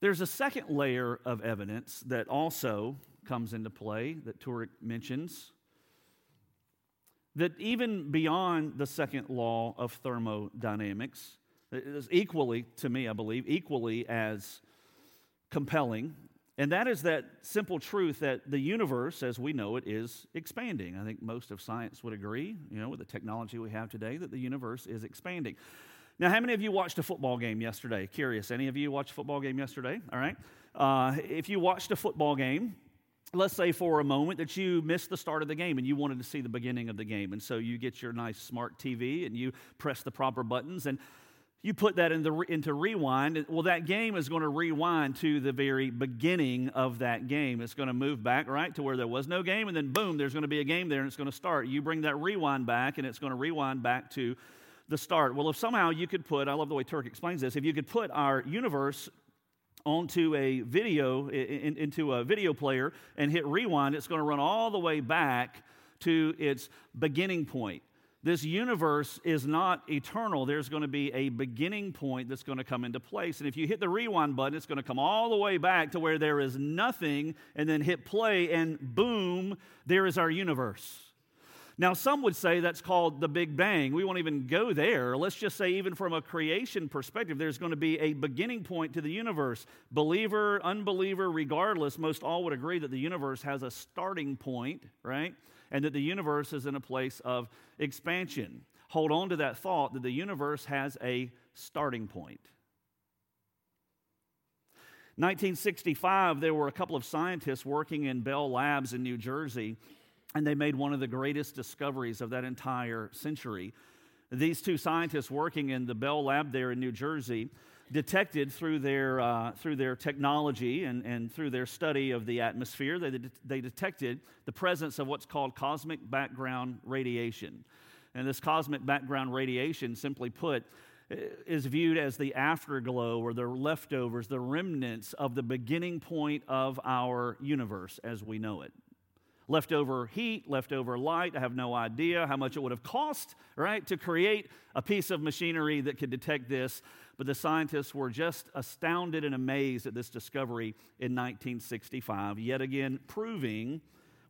There's a second layer of evidence that also comes into play that Turek mentions. That even beyond the second law of thermodynamics, is equally, to me, I believe, equally as compelling and that is that simple truth that the universe, as we know it, is expanding. I think most of science would agree, you know, with the technology we have today, that the universe is expanding. Now, how many of you watched a football game yesterday? Curious. Any of you watched a football game yesterday? All right. Uh, if you watched a football game, let's say for a moment that you missed the start of the game and you wanted to see the beginning of the game. And so you get your nice smart TV and you press the proper buttons. And you put that into, into rewind, well, that game is going to rewind to the very beginning of that game. It's going to move back, right, to where there was no game, and then boom, there's going to be a game there and it's going to start. You bring that rewind back, and it's going to rewind back to the start. Well, if somehow you could put, I love the way Turek explains this, if you could put our universe onto a video, in, into a video player and hit rewind, it's going to run all the way back to its beginning point this universe is not eternal. There's going to be a beginning point that's going to come into place. And if you hit the rewind button, it's going to come all the way back to where there is nothing, and then hit play, and boom, there is our universe. Now, some would say that's called the Big Bang. We won't even go there. Let's just say, even from a creation perspective, there's going to be a beginning point to the universe. Believer, unbeliever, regardless, most all would agree that the universe has a starting point, right? And that the universe is in a place of expansion. Hold on to that thought that the universe has a starting point. 1965, there were a couple of scientists working in Bell Labs in New Jersey, and they made one of the greatest discoveries of that entire century. These two scientists working in the Bell Lab there in New Jersey detected through their, uh, through their technology and, and through their study of the atmosphere, they, they detected the presence of what's called cosmic background radiation. And this cosmic background radiation, simply put, is viewed as the afterglow or the leftovers, the remnants of the beginning point of our universe as we know it leftover heat, leftover light. I have no idea how much it would have cost, right, to create a piece of machinery that could detect this. But the scientists were just astounded and amazed at this discovery in 1965, yet again proving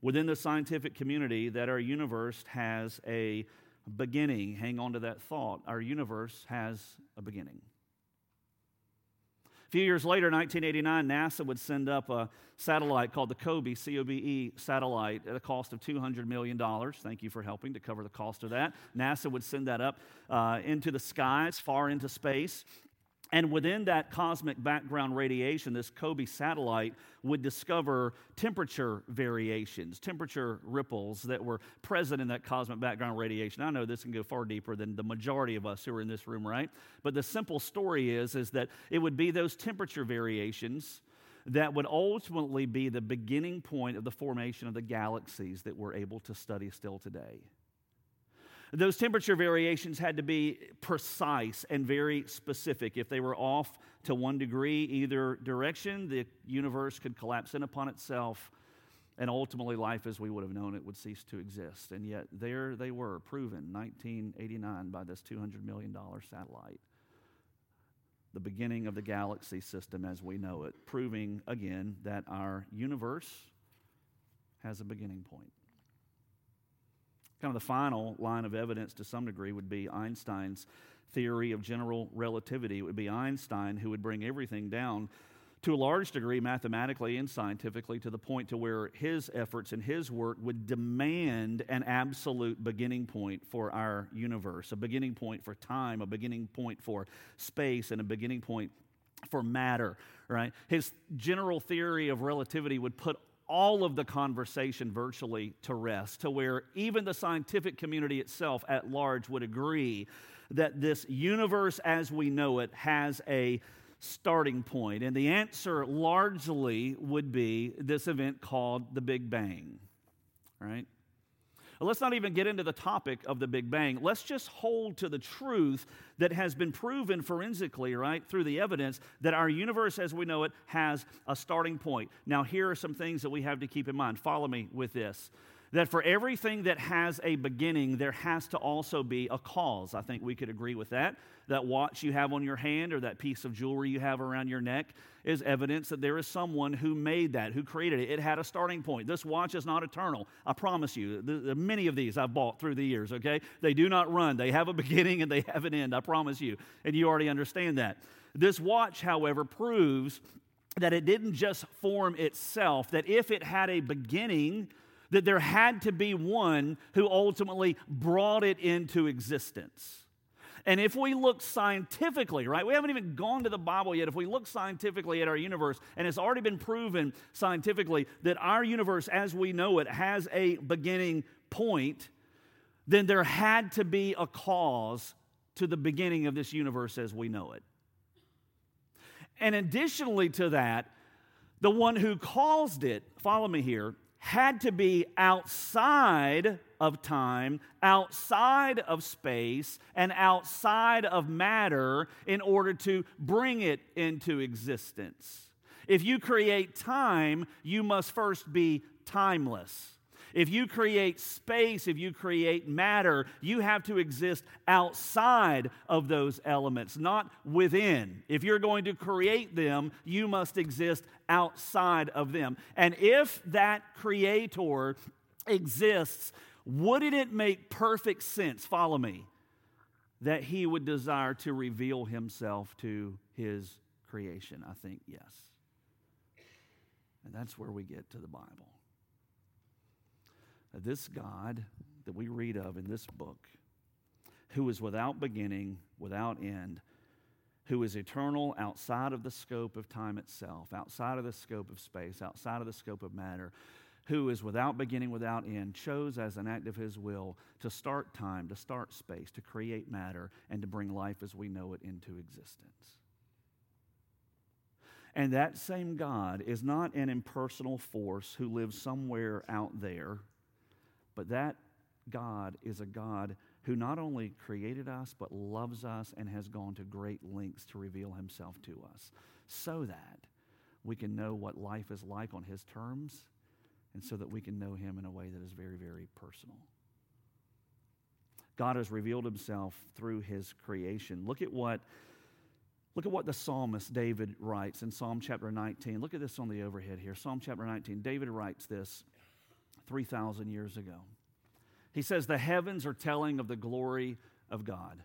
within the scientific community that our universe has a beginning. Hang on to that thought. Our universe has a beginning few years later, 1989, NASA would send up a satellite called the COBE, C O B E satellite, at a cost of $200 million. Thank you for helping to cover the cost of that. NASA would send that up uh, into the skies, far into space. And within that cosmic background radiation, this COBE satellite would discover temperature variations, temperature ripples that were present in that cosmic background radiation. I know this can go far deeper than the majority of us who are in this room, right? But the simple story is, is that it would be those temperature variations that would ultimately be the beginning point of the formation of the galaxies that we're able to study still today. Those temperature variations had to be precise and very specific. If they were off to one degree either direction, the universe could collapse in upon itself, and ultimately life as we would have known it would cease to exist. And yet, there they were, proven 1989 by this $200 million satellite. The beginning of the galaxy system as we know it, proving again that our universe has a beginning point. Kind of the final line of evidence to some degree would be Einstein's theory of general relativity. It would be Einstein who would bring everything down to a large degree mathematically and scientifically to the point to where his efforts and his work would demand an absolute beginning point for our universe a beginning point for time a beginning point for space and a beginning point for matter right his general theory of relativity would put all of the conversation virtually to rest, to where even the scientific community itself at large would agree that this universe as we know it has a starting point. And the answer largely would be this event called the Big Bang, right? Well, let's not even get into the topic of the Big Bang. Let's just hold to the truth that has been proven forensically, right, through the evidence that our universe as we know it has a starting point. Now, here are some things that we have to keep in mind. Follow me with this that for everything that has a beginning, there has to also be a cause. I think we could agree with that. That watch you have on your hand or that piece of jewelry you have around your neck is evidence that there is someone who made that, who created it. It had a starting point. This watch is not eternal. I promise you. The, the, many of these I've bought through the years, okay? They do not run. They have a beginning and they have an end. I promise you. And you already understand that. This watch, however, proves that it didn't just form itself, that if it had a beginning, that there had to be one who ultimately brought it into existence. And if we look scientifically, right, we haven't even gone to the Bible yet. If we look scientifically at our universe, and it's already been proven scientifically that our universe as we know it has a beginning point, then there had to be a cause to the beginning of this universe as we know it. And additionally to that, the one who caused it, follow me here, had to be outside of time, outside of space, and outside of matter in order to bring it into existence. If you create time, you must first be timeless. If you create space, if you create matter, you have to exist outside of those elements, not within. If you're going to create them, you must exist outside of them. And if that creator exists, wouldn't it make perfect sense? Follow me. That he would desire to reveal himself to his creation? I think yes. And that's where we get to the Bible this God that we read of in this book, who is without beginning, without end, who is eternal outside of the scope of time itself, outside of the scope of space, outside of the scope of matter, who is without beginning, without end, chose as an act of his will to start time, to start space, to create matter, and to bring life as we know it into existence. And that same God is not an impersonal force who lives somewhere out there but that God is a God who not only created us, but loves us and has gone to great lengths to reveal himself to us so that we can know what life is like on his terms and so that we can know him in a way that is very, very personal. God has revealed himself through his creation. Look at what Look at what the psalmist David writes in Psalm chapter 19. Look at this on the overhead here. Psalm chapter 19. David writes this 3,000 years ago. He says, The heavens are telling of the glory of God,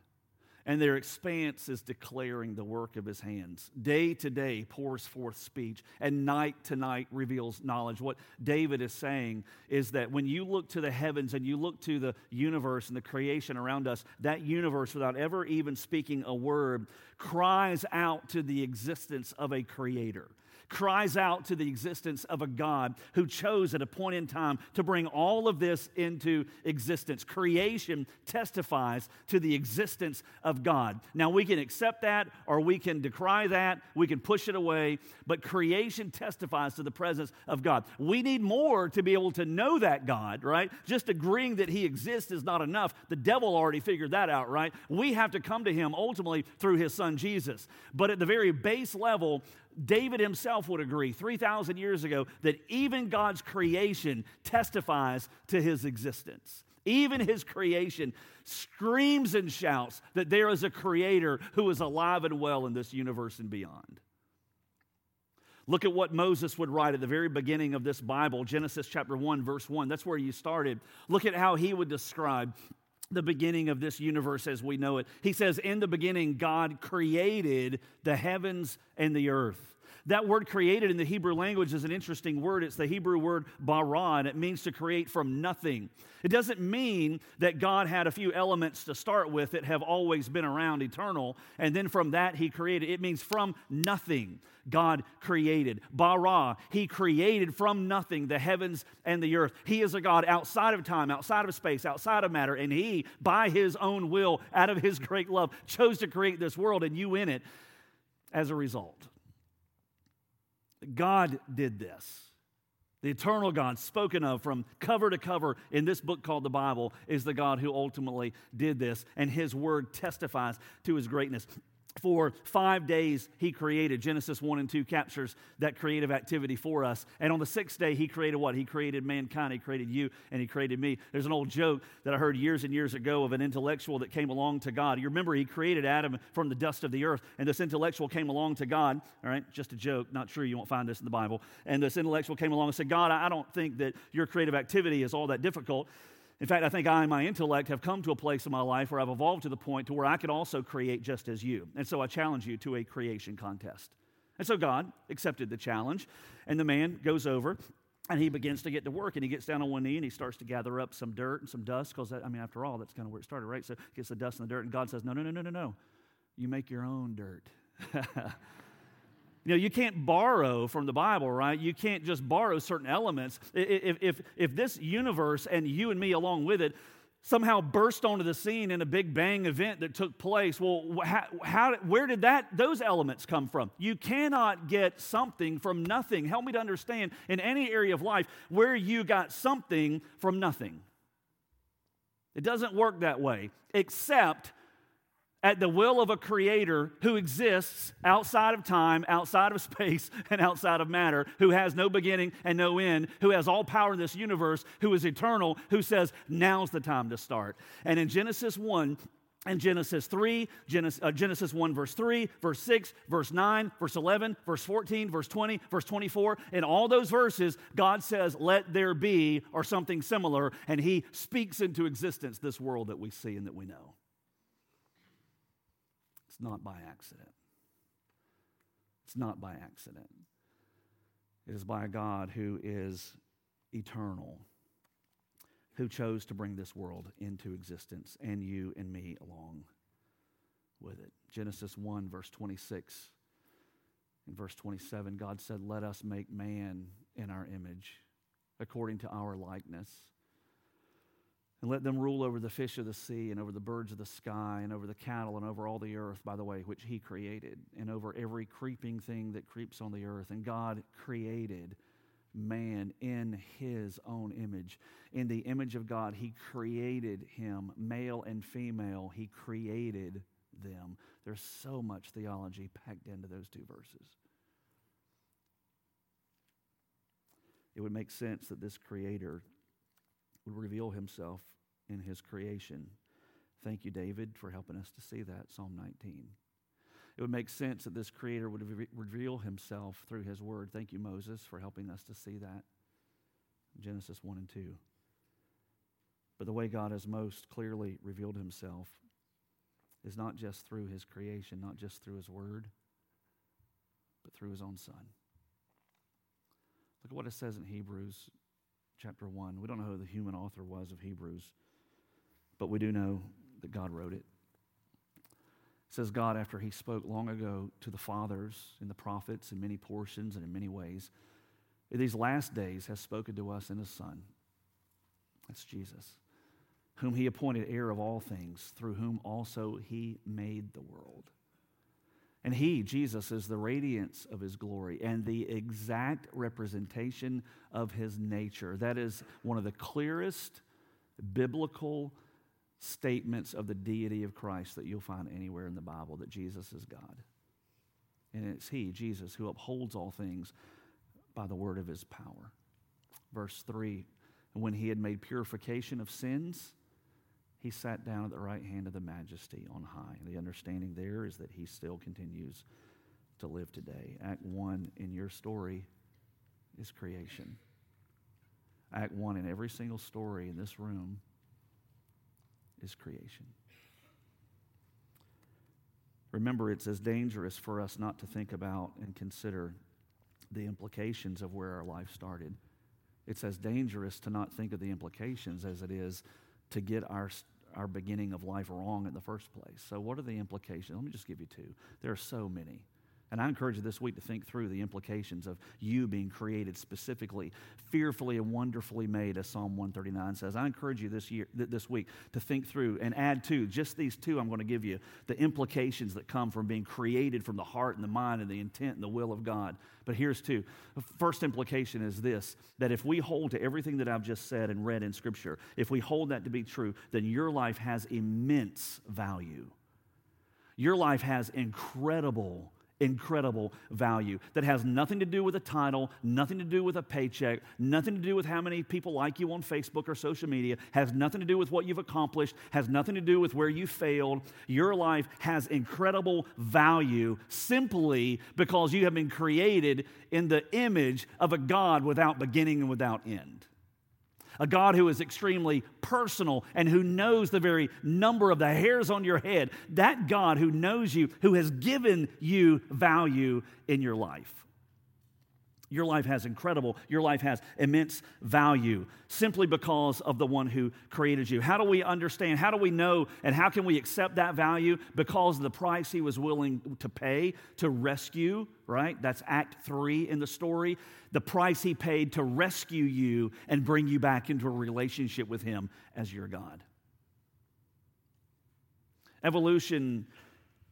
and their expanse is declaring the work of his hands. Day to day pours forth speech, and night to night reveals knowledge. What David is saying is that when you look to the heavens and you look to the universe and the creation around us, that universe, without ever even speaking a word, cries out to the existence of a creator cries out to the existence of a God who chose at a point in time to bring all of this into existence. Creation testifies to the existence of God. Now, we can accept that or we can decry that, we can push it away, but creation testifies to the presence of God. We need more to be able to know that God, right? Just agreeing that He exists is not enough. The devil already figured that out, right? We have to come to Him ultimately through His Son Jesus. But at the very base level, David himself would agree 3,000 years ago that even God's creation testifies to his existence. Even his creation screams and shouts that there is a creator who is alive and well in this universe and beyond. Look at what Moses would write at the very beginning of this Bible, Genesis chapter 1, verse 1. That's where you started. Look at how he would describe the beginning of this universe as we know it. He says, In the beginning, God created the heavens and the earth. That word created in the Hebrew language is an interesting word. It's the Hebrew word bara, and it means to create from nothing. It doesn't mean that God had a few elements to start with that have always been around eternal, and then from that he created. It means from nothing. God created. Bara, he created from nothing the heavens and the earth. He is a God outside of time, outside of space, outside of matter, and he, by his own will, out of his great love, chose to create this world and you in it as a result. God did this. The eternal God, spoken of from cover to cover in this book called the Bible, is the God who ultimately did this, and his word testifies to his greatness for five days he created. Genesis 1 and 2 captures that creative activity for us. And on the sixth day he created what? He created mankind. He created you and he created me. There's an old joke that i heard years and years ago of an intellectual that came along to god. You remember he created adam from the dust of the earth and this intellectual came along to god. All right just a joke not true. You won't find this in the bible. And this intellectual came along and said god i don't think that your creative activity is all that difficult in fact, I think I and my intellect have come to a place in my life where I've evolved to the point to where I could also create just as you. And so I challenge you to a creation contest. And so God accepted the challenge, and the man goes over and he begins to get to work and he gets down on one knee and he starts to gather up some dirt and some dust because i mean after all that's kind of where it started right so he gets the dust and the dirt and god says no no no no no no you make your own dirt You know, you can't borrow from the Bible, right? You can't just borrow certain elements. If, if, if this universe and you and me along with it somehow burst onto the scene in a big bang event that took place, well, how, how, where did that, those elements come from? You cannot get something from nothing. Help me to understand in any area of life where you got something from nothing. It doesn't work that way, except at the will of a creator who exists outside of time, outside of space, and outside of matter, who has no beginning and no end, who has all power in this universe, who is eternal, who says, now's the time to start. And in Genesis 1, and Genesis 3, Genesis, uh, Genesis 1, verse 3, verse 6, verse 9, verse 11, verse 14, verse 20, verse 24. In all those verses, God says, Let there be, or something similar, and He speaks into existence this world that we see and that we know. It's not by accident. It's not by accident. It is by a God who is eternal, who chose to bring this world into existence, and you and me along with it. Genesis 1, verse 26. In verse 27, God said, Let us make man in our image, according to our likeness and let them rule over the fish of the sea, and over the birds of the sky, and over the cattle, and over all the earth, by the way, which He created, and over every creeping thing that creeps on the earth. And God created man in His own image. In the image of God, He created him, male and female, He created them. There's so much theology packed into those two verses. It would make sense that this Creator would reveal himself in his creation. Thank you, David, for helping us to see that, Psalm 19. It would make sense that this creator would re- reveal himself through his word. Thank you, Moses, for helping us to see that. Genesis 1 and 2. But the way God has most clearly revealed himself is not just through his creation, not just through his word, but through his own son. Look at what it says in Hebrews chapter 1. We don't know who the human author was of Hebrews, but we do know that God wrote it. It says, God, after he spoke long ago to the fathers and the prophets in many portions and in many ways, in these last days has spoken to us in his Son. That's Jesus, whom he appointed heir of all things, through whom also he made the world. And he, Jesus, is the radiance of his glory and the exact representation of his nature. That is one of the clearest biblical statements of the deity of Christ that you'll find anywhere in the Bible that Jesus is God. And it's he, Jesus, who upholds all things by the word of his power. Verse 3 When he had made purification of sins, he sat down at the right hand of the majesty on high. The understanding there is that he still continues to live today. Act 1 in your story is creation. Act 1 in every single story in this room is creation. remember it's as dangerous for us not to think about and consider the implications of where our life started. It's as dangerous to not think of the implications as it is to get our, our beginning of life wrong in the first place. So, what are the implications? Let me just give you two. There are so many. And I encourage you this week to think through the implications of you being created specifically, fearfully and wonderfully made, as Psalm 139 says. I encourage you this year, this week, to think through and add to just these two. I'm going to give you the implications that come from being created from the heart and the mind and the intent and the will of God. But here's two. The first implication is this: that if we hold to everything that I've just said and read in Scripture, if we hold that to be true, then your life has immense value. Your life has incredible incredible value that has nothing to do with a title, nothing to do with a paycheck, nothing to do with how many people like you on Facebook or social media, has nothing to do with what you've accomplished, has nothing to do with where you failed. Your life has incredible value simply because you have been created in the image of a God without beginning and without end a God who is extremely personal and who knows the very number of the hairs on your head, that God who knows you, who has given you value in your life. Your life has incredible, your life has immense value simply because of the one who created you. How do we understand? How do we know? And how can we accept that value? Because the price he was willing to pay to rescue, right? That's Act three in the story. The price he paid to rescue you and bring you back into a relationship with him as your God. Evolution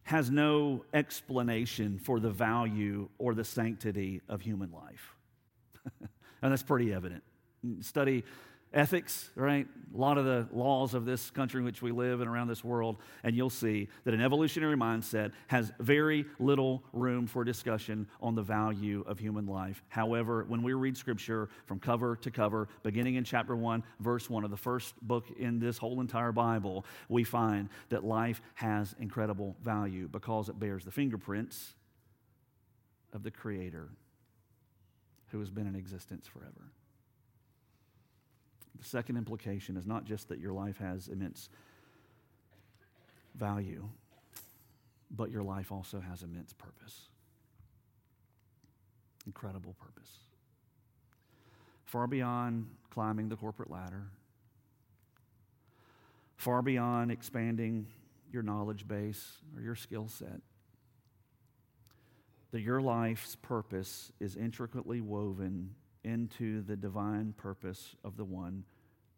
has no explanation for the value or the sanctity of human life. and that's pretty evident. Study ethics, right? A lot of the laws of this country in which we live and around this world, and you'll see that an evolutionary mindset has very little room for discussion on the value of human life. However, when we read scripture from cover to cover, beginning in chapter 1, verse 1 of the first book in this whole entire Bible, we find that life has incredible value because it bears the fingerprints of the Creator who has been in existence forever. The second implication is not just that your life has immense value, but your life also has immense purpose. Incredible purpose. Far beyond climbing the corporate ladder, far beyond expanding your knowledge base or your skill set. That your life's purpose is intricately woven into the divine purpose of the one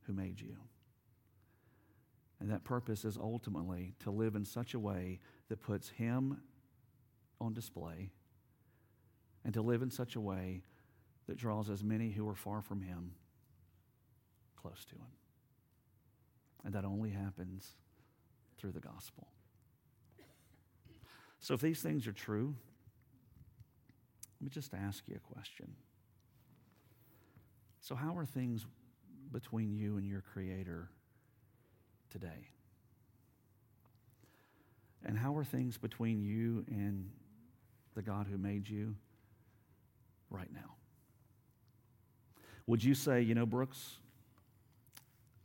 who made you. And that purpose is ultimately to live in such a way that puts Him on display and to live in such a way that draws as many who are far from Him close to Him. And that only happens through the gospel. So, if these things are true, let me just ask you a question. So, how are things between you and your Creator today? And how are things between you and the God who made you right now? Would you say, you know, Brooks,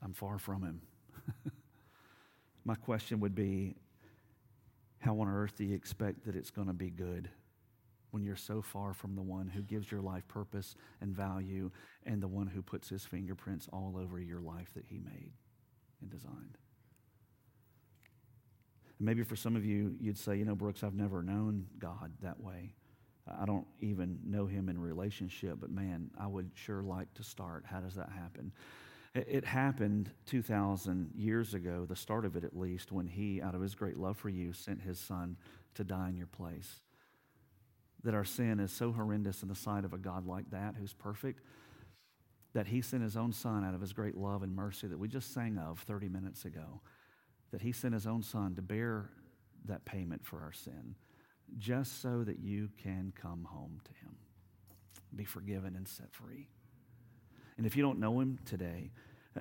I'm far from him? My question would be, how on earth do you expect that it's going to be good? When you're so far from the one who gives your life purpose and value and the one who puts his fingerprints all over your life that he made and designed. And maybe for some of you, you'd say, you know, Brooks, I've never known God that way. I don't even know him in relationship, but man, I would sure like to start. How does that happen? It happened 2,000 years ago, the start of it at least, when he, out of his great love for you, sent his son to die in your place that our sin is so horrendous in the sight of a God like that who's perfect that he sent his own son out of his great love and mercy that we just sang of 30 minutes ago, that he sent his own son to bear that payment for our sin just so that you can come home to him, be forgiven and set free. And if you don't know him today,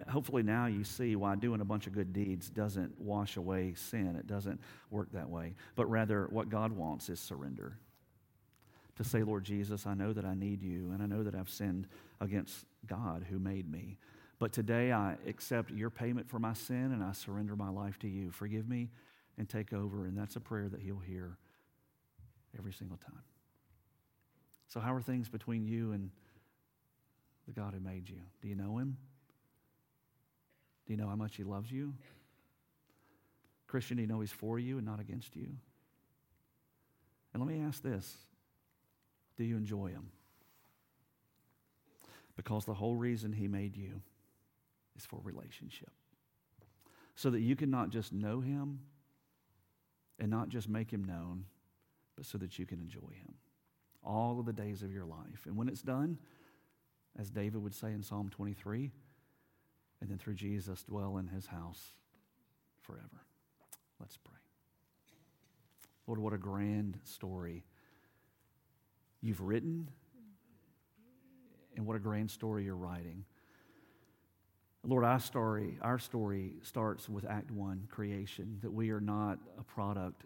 hopefully now you see why doing a bunch of good deeds doesn't wash away sin. It doesn't work that way. But rather, what God wants is surrender to say, Lord Jesus, I know that I need you, and I know that I've sinned against God who made me. But today I accept your payment for my sin, and I surrender my life to you. Forgive me and take over. And that's a prayer that He'll hear every single time. So, how are things between you and the God who made you? Do you know Him? Do you know how much He loves you? Christian, do you know He's for you and not against you? And let me ask this Do you enjoy Him? Because the whole reason He made you is for relationship. So that you can not just know Him and not just make Him known, but so that you can enjoy Him all of the days of your life. And when it's done, as David would say in Psalm 23, and then through Jesus, dwell in His house forever. Let's pray. Lord, what a grand story you've written, and what a grand story you're writing. Lord, our story, our story starts with Act One, creation, that we are not a product.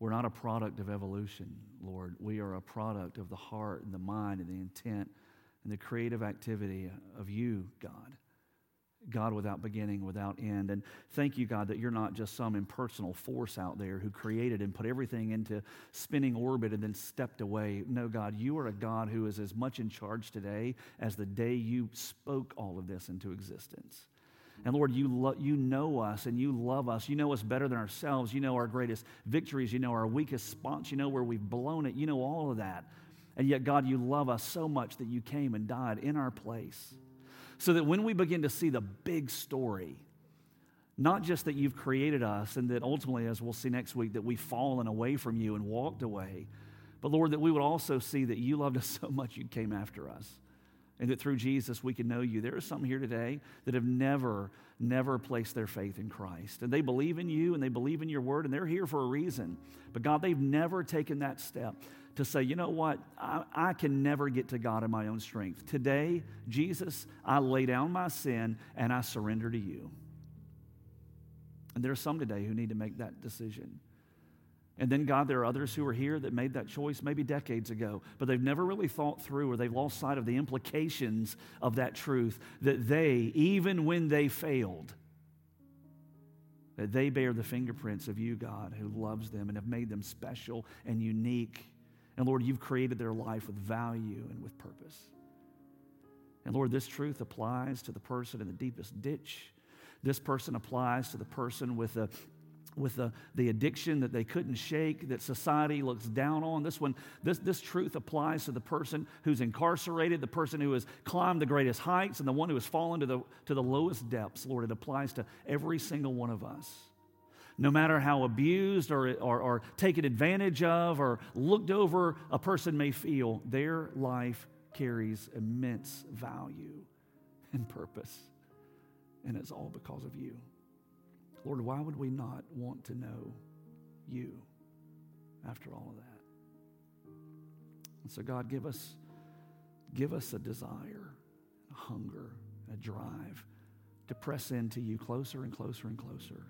We're not a product of evolution, Lord. We are a product of the heart and the mind and the intent and the creative activity of you, God. God without beginning, without end. And thank you, God, that you're not just some impersonal force out there who created and put everything into spinning orbit and then stepped away. No, God, you are a God who is as much in charge today as the day you spoke all of this into existence. And Lord, you, lo- you know us and you love us. You know us better than ourselves. You know our greatest victories. You know our weakest spots. You know where we've blown it. You know all of that. And yet, God, you love us so much that you came and died in our place so that when we begin to see the big story, not just that you've created us and that ultimately, as we'll see next week, that we've fallen away from you and walked away, but Lord, that we would also see that you loved us so much you came after us. And that through Jesus we can know you. There are some here today that have never, never placed their faith in Christ. And they believe in you and they believe in your word and they're here for a reason. But God, they've never taken that step to say, you know what, I, I, can never get to God in my own strength. Today, Jesus, I lay down my sin and I surrender to you. And there are some today who need to make that decision. And then, God, there are others who are here that made that choice maybe decades ago, but they've never really thought through or they've lost sight of the implications of that truth that they, even when they failed, that they bear the fingerprints of you, God, who loves them and have made them special and unique and Lord, you've created their life with value and with purpose. And Lord, this truth applies to the person in the deepest ditch. This person applies to the person with the with the, the addiction that they couldn't shake, that society looks down on. This one, this, this truth applies to the person who's incarcerated, the person who has climbed the greatest heights, and the one who has fallen to the, to the lowest depths. Lord, it applies to every single one of us no matter how abused or, or, or taken advantage of or looked over a person may feel, their life carries immense value and purpose. And it's all because of you. Lord, why would we not want to know you after all of that? And so, God, give us, give us a desire, a hunger, a drive to press into you closer and closer and closer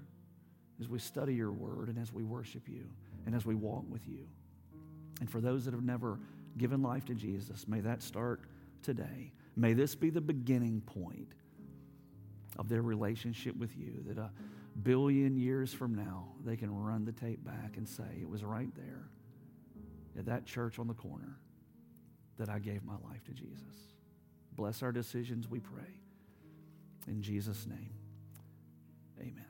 as we study your word and as we worship you and as we walk with you. And for those that have never given life to Jesus, may that start today. May this be the beginning point of their relationship with you, that a billion years from now, they can run the tape back and say, It was right there at that church on the corner that I gave my life to Jesus. Bless our decisions, we pray. In Jesus' name, amen.